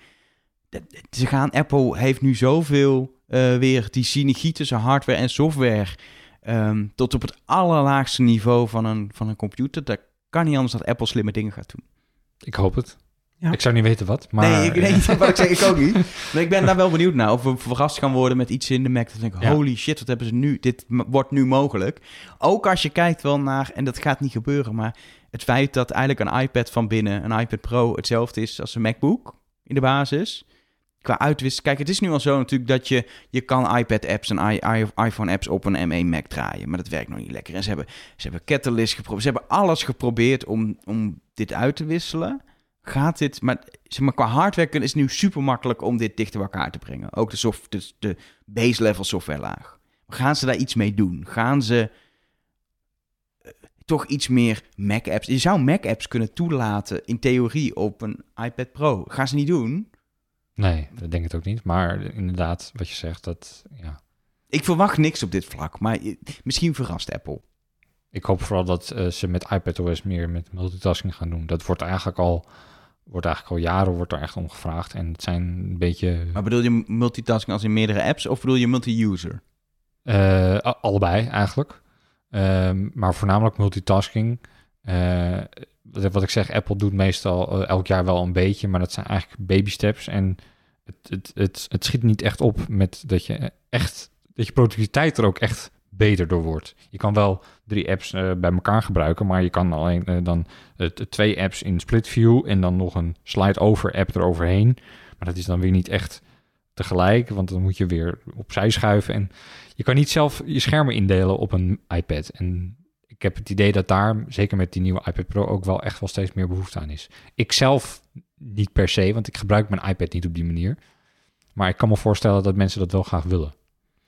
ze gaan, Apple heeft nu zoveel uh, weer die synergie tussen hardware en software Ehm, tot op het allerlaagste niveau van een, van een computer. Dat kan niet anders dat Apple slimme dingen gaat doen. Ik hoop het. Ja. Ik zou niet weten wat, maar... Nee, ik, nee, wat ik zeg, ik ook niet. Maar ik ben daar wel benieuwd naar. Of we verrast gaan worden met iets in de Mac. Dan denk ik, holy shit, wat hebben ze nu? Dit wordt nu mogelijk. Ook als je kijkt wel naar, en dat gaat niet gebeuren, maar het feit dat eigenlijk een iPad van binnen, een iPad Pro, hetzelfde is als een MacBook in de basis qua uitwisselen. Kijk, het is nu al zo natuurlijk dat je, je kan iPad-apps en iPhone-apps op een M1 Mac draaien. Maar dat werkt nog niet lekker. En ze hebben, ze hebben Catalyst geprobeerd. Ze hebben alles geprobeerd om, om dit uit te wisselen. Gaat dit... Maar, zeg maar qua hardware is het nu super makkelijk om dit dichter bij elkaar te brengen. Ook de, soft, de, de base-level software laag. Gaan ze daar iets mee doen? Gaan ze eh, toch iets meer Mac-apps... Je zou Mac-apps kunnen toelaten in theorie op een iPad Pro. Gaan ze niet doen... Nee, dat denk ik ook niet. Maar inderdaad, wat je zegt, dat ja. Ik verwacht niks op dit vlak, maar misschien verrast Apple. Ik hoop vooral dat uh, ze met iPadOS meer met multitasking gaan doen. Dat wordt eigenlijk al, wordt eigenlijk al jaren wordt er echt om gevraagd. En het zijn een beetje... Maar bedoel je multitasking als in meerdere apps of bedoel je multi-user? Uh, allebei eigenlijk. Uh, maar voornamelijk multitasking. Wat ik zeg, Apple doet meestal elk jaar wel een beetje, maar dat zijn eigenlijk baby steps. En het, het, het, het schiet niet echt op met dat je echt, dat je productiviteit er ook echt beter door wordt. Je kan wel drie apps uh, bij elkaar gebruiken, maar je kan alleen uh, dan twee apps in split view en dan nog een slide over app eroverheen. Maar dat is dan weer niet echt tegelijk, want dan moet je weer opzij schuiven. En je kan niet zelf je schermen indelen op een iPad. En ik heb het idee dat daar, zeker met die nieuwe iPad Pro, ook wel echt wel steeds meer behoefte aan is. Ik zelf niet per se, want ik gebruik mijn iPad niet op die manier. Maar ik kan me voorstellen dat mensen dat wel graag willen.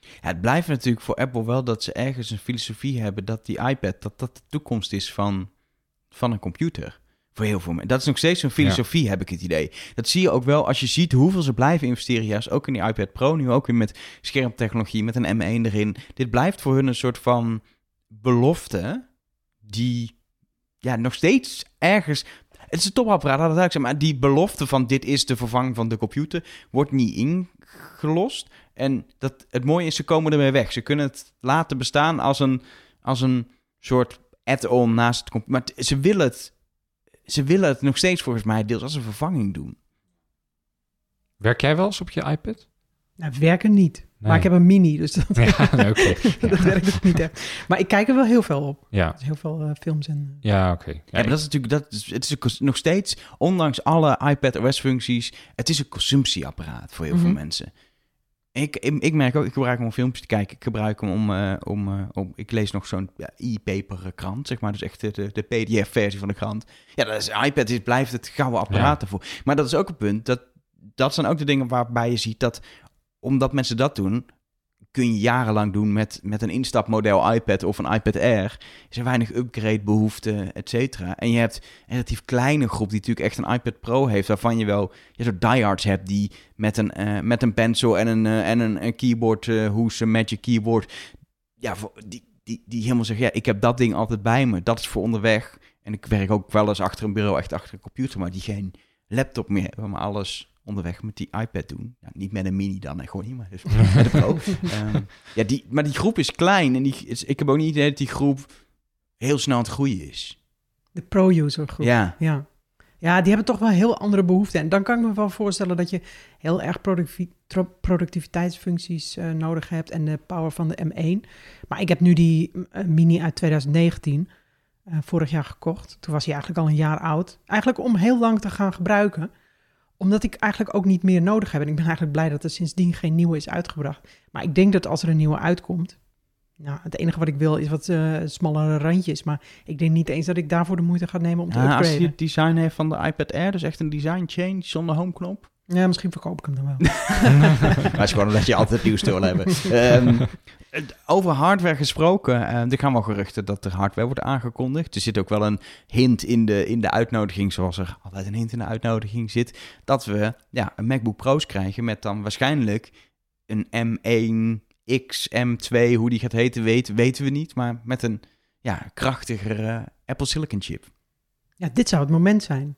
Ja, het blijft natuurlijk voor Apple wel dat ze ergens een filosofie hebben dat die iPad, dat dat de toekomst is van, van een computer. Voor heel veel mensen. Dat is nog steeds een filosofie, heb ik het idee. Dat zie je ook wel als je ziet hoeveel ze blijven investeren. Juist ook in die iPad Pro, nu ook weer met schermtechnologie, met een M1 erin. Dit blijft voor hun een soort van belofte die ja, nog steeds ergens... Het is een topapparaat, dat ik zeg, maar die belofte van dit is de vervanging van de computer wordt niet ingelost. En dat, het mooie is, ze komen ermee weg. Ze kunnen het laten bestaan als een, als een soort add-on naast het computer. Maar ze willen het, ze willen het nog steeds volgens mij deels als een vervanging doen. Werk jij wel eens op je iPad? Nou, werken niet. Maar ik heb een mini, dus dat, ja, dat werkt dus niet echt. Maar ik kijk er wel heel veel op. Ja. Dus heel veel uh, films en... Uh... Ja, oké. Okay. Ja, maar dat is natuurlijk... Dat is, het is nog steeds, ondanks alle iPad OS-functies... Het is een consumptieapparaat voor heel mm -hmm. veel mhm. mensen. Ik, ik, ik, merk ook, ik gebruik hem om filmpjes te kijken. Ik gebruik hem om... Uh, om, om ik lees nog zo'n ja, e-paper krant, zeg maar. Dus echt de, de pdf-versie van de krant. Ja, dat is, iPad is, blijft het gouden apparaat ja. ervoor. Maar dat is ook een punt dat... Dat zijn ook de dingen waarbij je ziet dat omdat mensen dat doen, kun je jarenlang doen met, met een instapmodel iPad of een iPad Air. Is er weinig upgrade behoefte, et cetera. En je hebt een relatief kleine groep die natuurlijk echt een iPad Pro heeft, waarvan je wel je soort diehards hebt die met een, uh, met een pencil en een, uh, en een, een keyboard, uh, hoes, een Magic Keyboard, ja, die, die, die helemaal zeggen, ja, ik heb dat ding altijd bij me, dat is voor onderweg. En ik werk ook wel eens achter een bureau, echt achter een computer, maar die geen laptop meer hebben, maar alles onderweg met die iPad doen. Ja, niet met een mini dan, en gewoon niet, maar dus met de Pro. um, ja, die, maar die groep is klein en die, is, ik heb ook niet idee dat die groep heel snel aan het groeien is. De pro-user groep. Ja. ja. Ja, die hebben toch wel heel andere behoeften. En dan kan ik me wel voorstellen dat je heel erg productiviteitsfuncties uh, nodig hebt en de power van de M1. Maar ik heb nu die uh, mini uit 2019, uh, vorig jaar gekocht. Toen was hij eigenlijk al een jaar oud. Eigenlijk om heel lang te gaan gebruiken Omdat ik eigenlijk ook niet meer nodig heb. En ik ben eigenlijk blij dat er sindsdien geen nieuwe is uitgebracht. Maar ik denk dat als er een nieuwe uitkomt... Nou, het enige wat ik wil is wat uh, smallere randjes. Maar ik denk niet eens dat ik daarvoor de moeite ga nemen om te Ja, als upgraden. hij het design heeft van de iPad Air, dus echt een design change zonder homeknop. Ja, misschien verkoop ik hem dan wel. Dat is gewoon omdat je altijd nieuws wil hebben. Ehm, het- over hardware gesproken, eh, er gaan wel geruchten dat er hardware wordt aangekondigd. Er zit ook wel een hint in de, in de uitnodiging, zoals er altijd een hint in de uitnodiging zit, dat we ja, een MacBook Pro's krijgen met dan waarschijnlijk een M1 X, M2, hoe die gaat heten, weten, weten we niet, maar met een ja, krachtigere Apple Silicon chip. Ja, dit zou het moment zijn,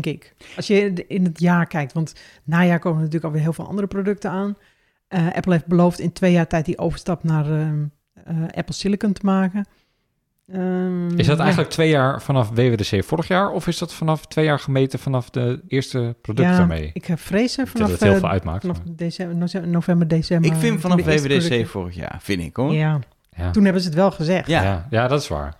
denk ik. Als je in het jaar kijkt, want najaar komen natuurlijk alweer heel veel andere producten aan. Eh, Apple heeft beloofd in twee jaar tijd die overstap naar ehm, eh, Apple Silicon te maken. Ehm, Is dat ja. eigenlijk twee jaar vanaf WWDC vorig jaar? Of is dat vanaf twee jaar gemeten vanaf de eerste producten ja, daarmee? Ik heb vrezen dat vanaf, het heel eh, veel uitmaakt. vanaf maar- december, november, december. Ik vind vanaf de WWDC producten- vorig jaar, vind ik hoor. Ja, ja. toen hebben ze het wel gezegd. Ja. Ja. Ja, dat is waar.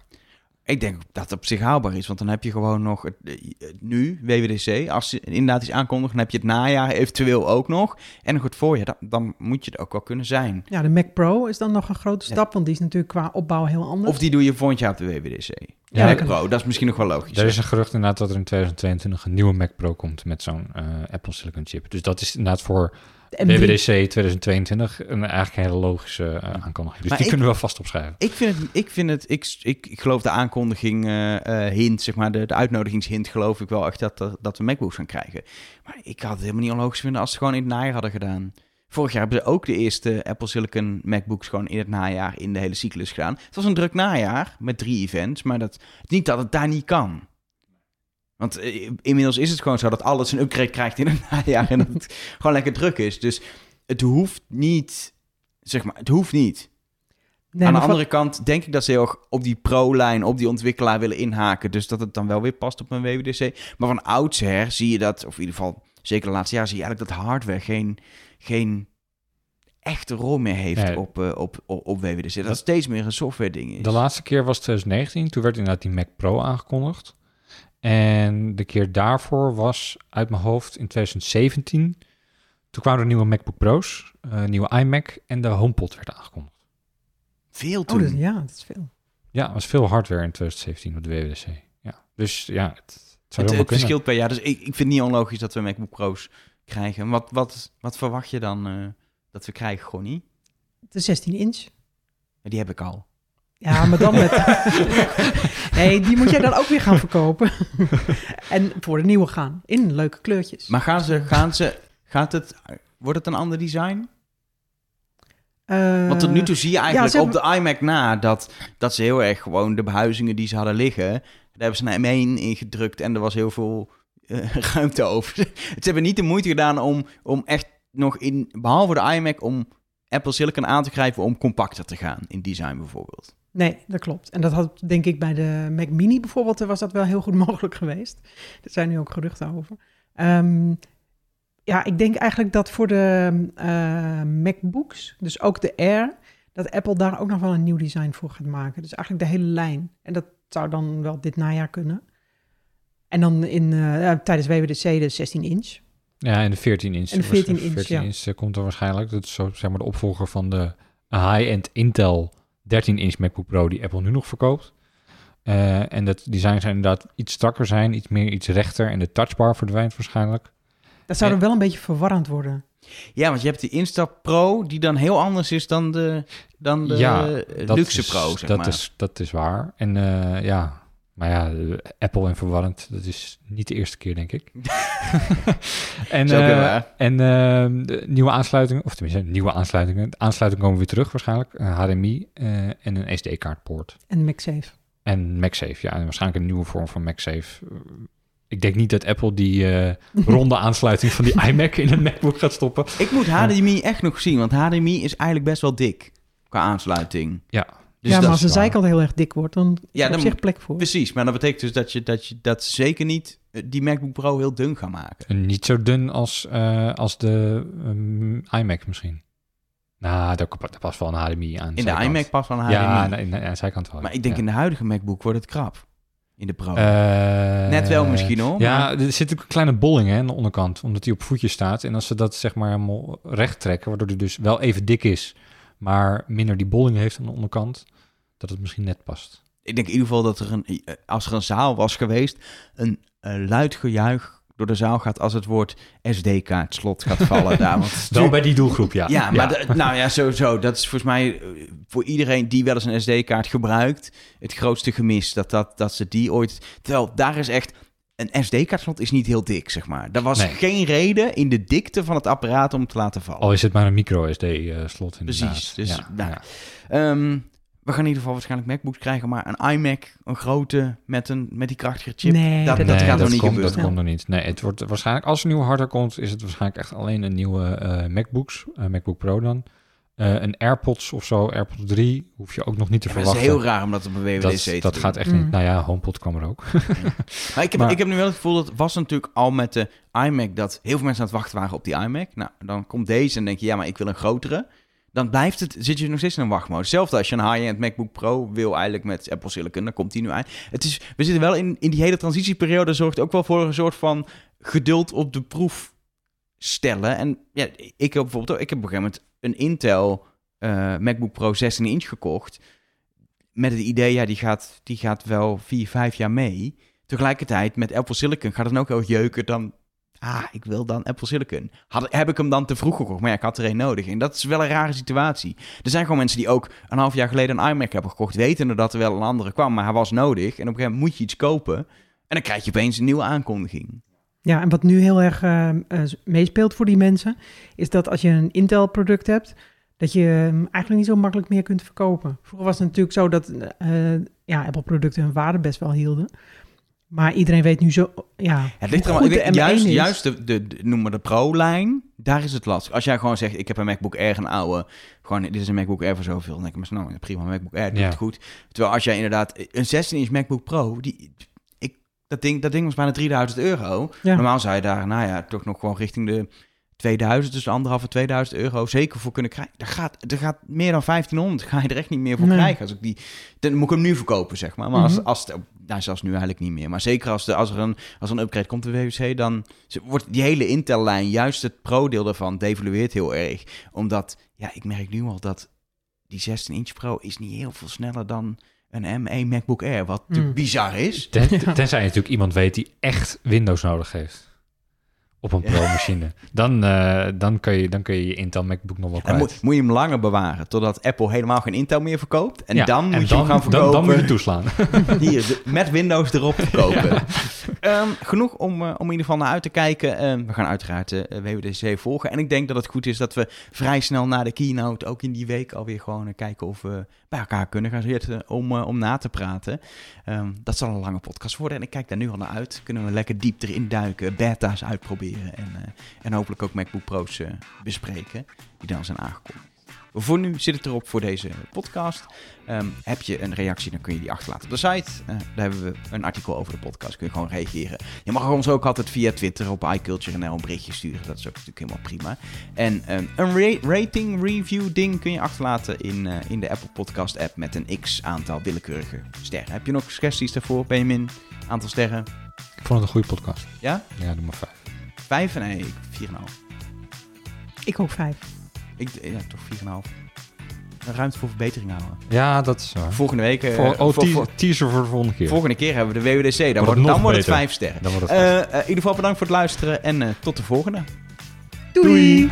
Ik denk dat het op zich haalbaar is, want dan heb je gewoon nog het, eh, het nu, WWDC. Als je inderdaad iets aankondigt, dan heb je het najaar eventueel ook nog. En nog het voorjaar, dan, dan moet je er ook wel kunnen zijn. Ja, de Mac Pro is dan nog een grote Ja. stap, want die is natuurlijk qua opbouw heel anders. Of die doe je volgend jaar op de WWDC. Ja, Mac dat- Pro, dat is misschien nog wel logisch. Er is een gerucht inderdaad dat er in 2022 een nieuwe Mac Pro komt met zo'n eh, Apple Silicon chip. Dus dat is inderdaad voor De M3. WWDC 2022 een eigenlijk een hele logische eh, aankondiging. Dus Maar die ik- kunnen we wel vast opschrijven. Ik vind het, ik vind het, ik, ik, ik geloof de aankondiging, eh, hint, zeg maar, de, de uitnodigingshint, geloof ik wel echt dat, dat we MacBooks gaan krijgen. Maar ik had het helemaal niet onlogisch vinden als ze gewoon in het najaar hadden gedaan. Vorig jaar hebben ze ook de eerste Apple Silicon MacBooks gewoon in het najaar in de hele cyclus gedaan. Het was een druk najaar met drie events, maar dat, niet dat het daar niet kan. Want eh, inmiddels is het gewoon zo dat alles een upgrade krijgt in het najaar en dat het gewoon lekker druk is. Dus het hoeft niet, zeg maar, het hoeft niet. Nee, Aan de andere kant denk ik dat ze heel erg op die pro-lijn, op die ontwikkelaar willen inhaken. Dus dat het dan wel weer past op een WWDC. Maar van oudsher zie je dat, of in ieder geval zeker de laatste jaar, zie je eigenlijk dat hardware geen, geen echte rol meer heeft Nee. op, eh, op, op, op WWDC. Dat, Dat- het steeds meer een software ding is. De laatste keer was 2019. Toen werd inderdaad die Mac Pro aangekondigd. En de keer daarvoor was uit mijn hoofd in 2017. Toen kwamen er nieuwe MacBook Pro's, eh, een nieuwe iMac en de HomePod werd aangekondigd. Veel Oh, toen. dat, ja, dat is veel. Ja, er was veel hardware in 2017 op de WWDC. Ja, dus ja, het, het kunnen. verschilt per jaar. Dus ik, ik vind het niet onlogisch dat we MacBook Pro's krijgen. Wat, wat, wat verwacht je dan eh, dat we krijgen, Gonnie? De 16 inch. Ja, die heb ik al. Ja, maar dan met... nee, die moet jij dan ook weer gaan verkopen. en voor de nieuwe gaan. In leuke kleurtjes. Maar gaan ze, gaan ze, gaat het, wordt het een ander design? Eh, Want tot nu toe zie je eigenlijk op de iMac na dat, dat ze heel erg gewoon de behuizingen die ze hadden liggen, hebben ze een M1 in gedrukt en er was heel veel eh, ruimte over. ze hebben niet de moeite gedaan om, om echt nog in, behalve de iMac, om Apple Silicon aan te grijpen om compacter te gaan in design bijvoorbeeld. Nee, dat klopt. En dat had denk ik bij de Mac Mini bijvoorbeeld, was dat wel heel goed mogelijk geweest. Er zijn nu ook geruchten over. Ehm, ja, ik denk eigenlijk dat voor de eh, MacBooks, dus ook de Air, dat Apple daar ook nog wel een nieuw design voor gaat maken. Dus eigenlijk de hele lijn. En dat zou dan wel dit najaar kunnen. En dan in, ja, tijdens WWDC de 16 inch. Ja, en de 14 inch. En de 14 inch, 14 ja. inch eh, komt er waarschijnlijk. Dat is zo, zeg maar de opvolger van de high-end Intel 13 inch MacBook Pro die Apple nu nog verkoopt. Eh, en dat design zou inderdaad iets strakker zijn, iets meer iets rechter. En de touchbar verdwijnt waarschijnlijk. Dat zou dan wel een beetje verwarrend worden. Ja, want je hebt die Instap Pro die dan heel anders is dan de, dan de Ja, dat luxe is, Pro, zeg dat maar. Is, dat is waar. En eh, ja, maar ja, Apple en verwarrend, dat is niet de eerste keer, denk ik. en eh, waar. en eh, de nieuwe aansluitingen, of tenminste nieuwe aansluitingen. De aansluitingen komen weer terug waarschijnlijk. Een HDMI eh, en een SD-kaartpoort. En MagSafe. En MagSafe, ja. En waarschijnlijk een nieuwe vorm van MagSafe. Ik denk niet dat Apple die eh, ronde aansluiting van die iMac in een MacBook gaat stoppen. Ik moet HDMI echt nog zien, want HDMI is eigenlijk best wel dik qua aansluiting. Ja. Dus ja, maar als de zijkant heel erg dik wordt, dan is Ja, er zich moet- plek voor. Precies, maar dat betekent dus dat je dat, je dat zeker niet eh, die MacBook Pro heel dun gaat maken. En niet zo dun als, eh, als de ehm, iMac misschien. Nou, daar, daar past wel een HDMI aan. In de iMac past wel een HDMI. Ja, nee, nee, aan de zijkant wel. maar ik denk ja. in de huidige MacBook wordt het krap. In de Pro. Eh, Net wel misschien hoor. Ja, maar- er zit ook een kleine bolling hè, aan de onderkant, omdat hij op voetjes staat. En als ze dat zeg maar helemaal recht trekken, waardoor hij dus wel even dik is, maar minder die bolling heeft aan de onderkant, dat het misschien net past. ik denk in ieder geval dat er een, eh, als er een zaal was geweest, een eh, luid gejuich door de zaal gaat als het woord SD-kaart slot gaat vallen daar. Want Wel bij die doelgroep, ja. Ja, maar nou ja, sowieso. Dat is volgens mij eh, voor iedereen die wel eens een SD-kaart gebruikt, het grootste gemis dat, dat, dat ze die ooit. Terwijl daar is echt. Een SD-kaartslot is niet heel dik, zeg maar. Er was Nee. geen reden in de dikte van het apparaat om te laten vallen. Al is het maar een micro-SD-slot inderdaad. Precies, dus, ja, nou, ja. Ehm, we gaan in ieder geval waarschijnlijk MacBooks krijgen, maar een iMac, een grote met, een, met die krachtige chip. Nee, dat, dat- dat Nee, gaat nog niet komt, gebeuren. Dat komt er niet. Nee, het wordt waarschijnlijk, als er nieuwe hardware komt, is het waarschijnlijk echt alleen een nieuwe eh, MacBooks, eh, MacBook Pro dan. Eh, een AirPods of zo, AirPods 3, hoef je ook nog niet te Ja, maar dat is verwachten. heel raar om dat op een WWDC dat, te dat doen. gaat echt Mm. niet. Nou ja, HomePod kwam er ook. Maar ik heb, Maar- ik heb nu wel het gevoel dat het was natuurlijk al met de iMac dat heel veel mensen aan het wachten waren op die iMac. Nou, dan komt deze en denk je, ja, maar ik wil een grotere. Dan blijft het, zit je nog steeds in een wachtmodus. Hetzelfde als je een high-end MacBook Pro wil eigenlijk met Apple Silicon, dan komt die nu uit. Het is, we zitten wel in, in die hele transitieperiode, zorgt ook wel voor een soort van geduld op de proef stellen. En ja, ik heb bijvoorbeeld ook, ik heb op een gegeven moment een Intel eh, MacBook Pro 16 inch gekocht. Met het idee, ja, die gaat, die gaat wel 4, 5 jaar mee. Tegelijkertijd met Apple Silicon gaat het ook heel jeuken dan... Ah, ik wil dan Apple Silicon. Had, heb ik hem dan te vroeg gekocht? Maar ja, ik had er een nodig. En dat is wel een rare situatie. Er zijn gewoon mensen die ook een half jaar geleden een iMac hebben gekocht... wetende dat er wel een andere kwam, maar hij was nodig. En op een gegeven moment moet je iets kopen... en dan krijg je opeens een nieuwe aankondiging. Ja, en wat nu heel erg eh, eh, meespeelt voor die mensen, is dat als je een Intel-product hebt, dat je hem eigenlijk niet zo makkelijk meer kunt verkopen. Vroeger was het natuurlijk zo dat eh, ja, Apple-producten hun waarde best wel hielden. Maar iedereen weet nu zo, ja, Het ligt er hoe wel, goed ik denk, de M1 juist, is. juist de, de, de- noem maar de Pro-lijn, daar is het lastig. Als jij gewoon zegt, ik heb een MacBook Air, een oude, gewoon, dit is een MacBook Air voor zoveel, dan denk ik, maar nou, prima, MacBook Air, doet Ja. het goed. Terwijl als jij inderdaad, een 16-inch MacBook Pro, die, ik, dat, ding, dat ding was bijna 3000 euro. Ja. Normaal zou je daar, nou ja, toch nog gewoon richting de 2000, dus anderhalve 2000 euro zeker voor kunnen krijgen. Er gaat, er gaat meer dan 1500, ga je er echt niet meer voor Nee. krijgen. Als ik die, dan moet ik hem nu verkopen, zeg maar. Maar als, Mhm. als nou, zelfs nu eigenlijk niet meer. Maar zeker als, de, als er een, als er een upgrade komt de WWC, dan wordt die hele Intel-lijn, juist het pro-deel daarvan, devalueert heel erg. Omdat, ja, ik merk nu al dat die 16-inch Pro is niet heel veel sneller dan een M1 MacBook Air, wat natuurlijk Mm. bizar is. Ten. Tenzij je natuurlijk iemand weet die echt Windows nodig heeft. Op een. Pro-machine. Dan, eh, dan, kun je, dan kun je je Intel MacBook nog wel Dan kwijt. moet, moet je hem langer bewaren, totdat Apple helemaal geen Intel meer verkoopt. En Ja, dan moet je dan, hem gaan dan- verkopen. Dan, moet je toeslaan. Hier, de- met Windows erop verkopen. Ehm, genoeg om, eh, om in ieder geval naar uit te kijken. Ehm, we gaan uiteraard de WWDC volgen. En ik denk dat het goed is dat we vrij snel na de keynote, ook in die week, alweer gewoon eh, kijken of we bij elkaar kunnen gaan zitten om, eh, om na te praten. Ehm, dat zal een lange podcast worden en ik kijk daar nu al naar uit. Kunnen we lekker diep erin duiken, beta's uitproberen en, eh, en hopelijk ook MacBook Pro's eh, bespreken, die dan zijn aangekondigd. Voor nu zit het erop voor deze podcast. Ehm, heb je een reactie, dan kun je die achterlaten op de site. Eh, daar hebben we een artikel over de podcast. Kun je gewoon reageren. Je mag ons ook altijd via Twitter op iCulture.nl een berichtje sturen. Dat is ook natuurlijk helemaal prima. En ehm, een ra- rating review ding kun je achterlaten in, in de Apple Podcast app met een x aantal willekeurige sterren. Heb je nog suggesties daarvoor, Benjamin? Aantal sterren? Ik vond het een goede podcast. Ja? Ja, doe maar vijf. Vijf? Nee, ik- 4,5. ik ook vijf. Ik, ja, toch 4,5. Een ruimte voor verbetering houden. Ja, dat is waar. Volgende week... eh, Voor, oh, voor- teaser, voor- teaser voor de volgende keer. volgende keer hebben we de WWDC. Dan, het wordt, nog dan wordt het beter. vijf sterren. Dan wordt het Eh, eh, in ieder geval bedankt voor het luisteren en eh, tot de volgende. Doei. Doei.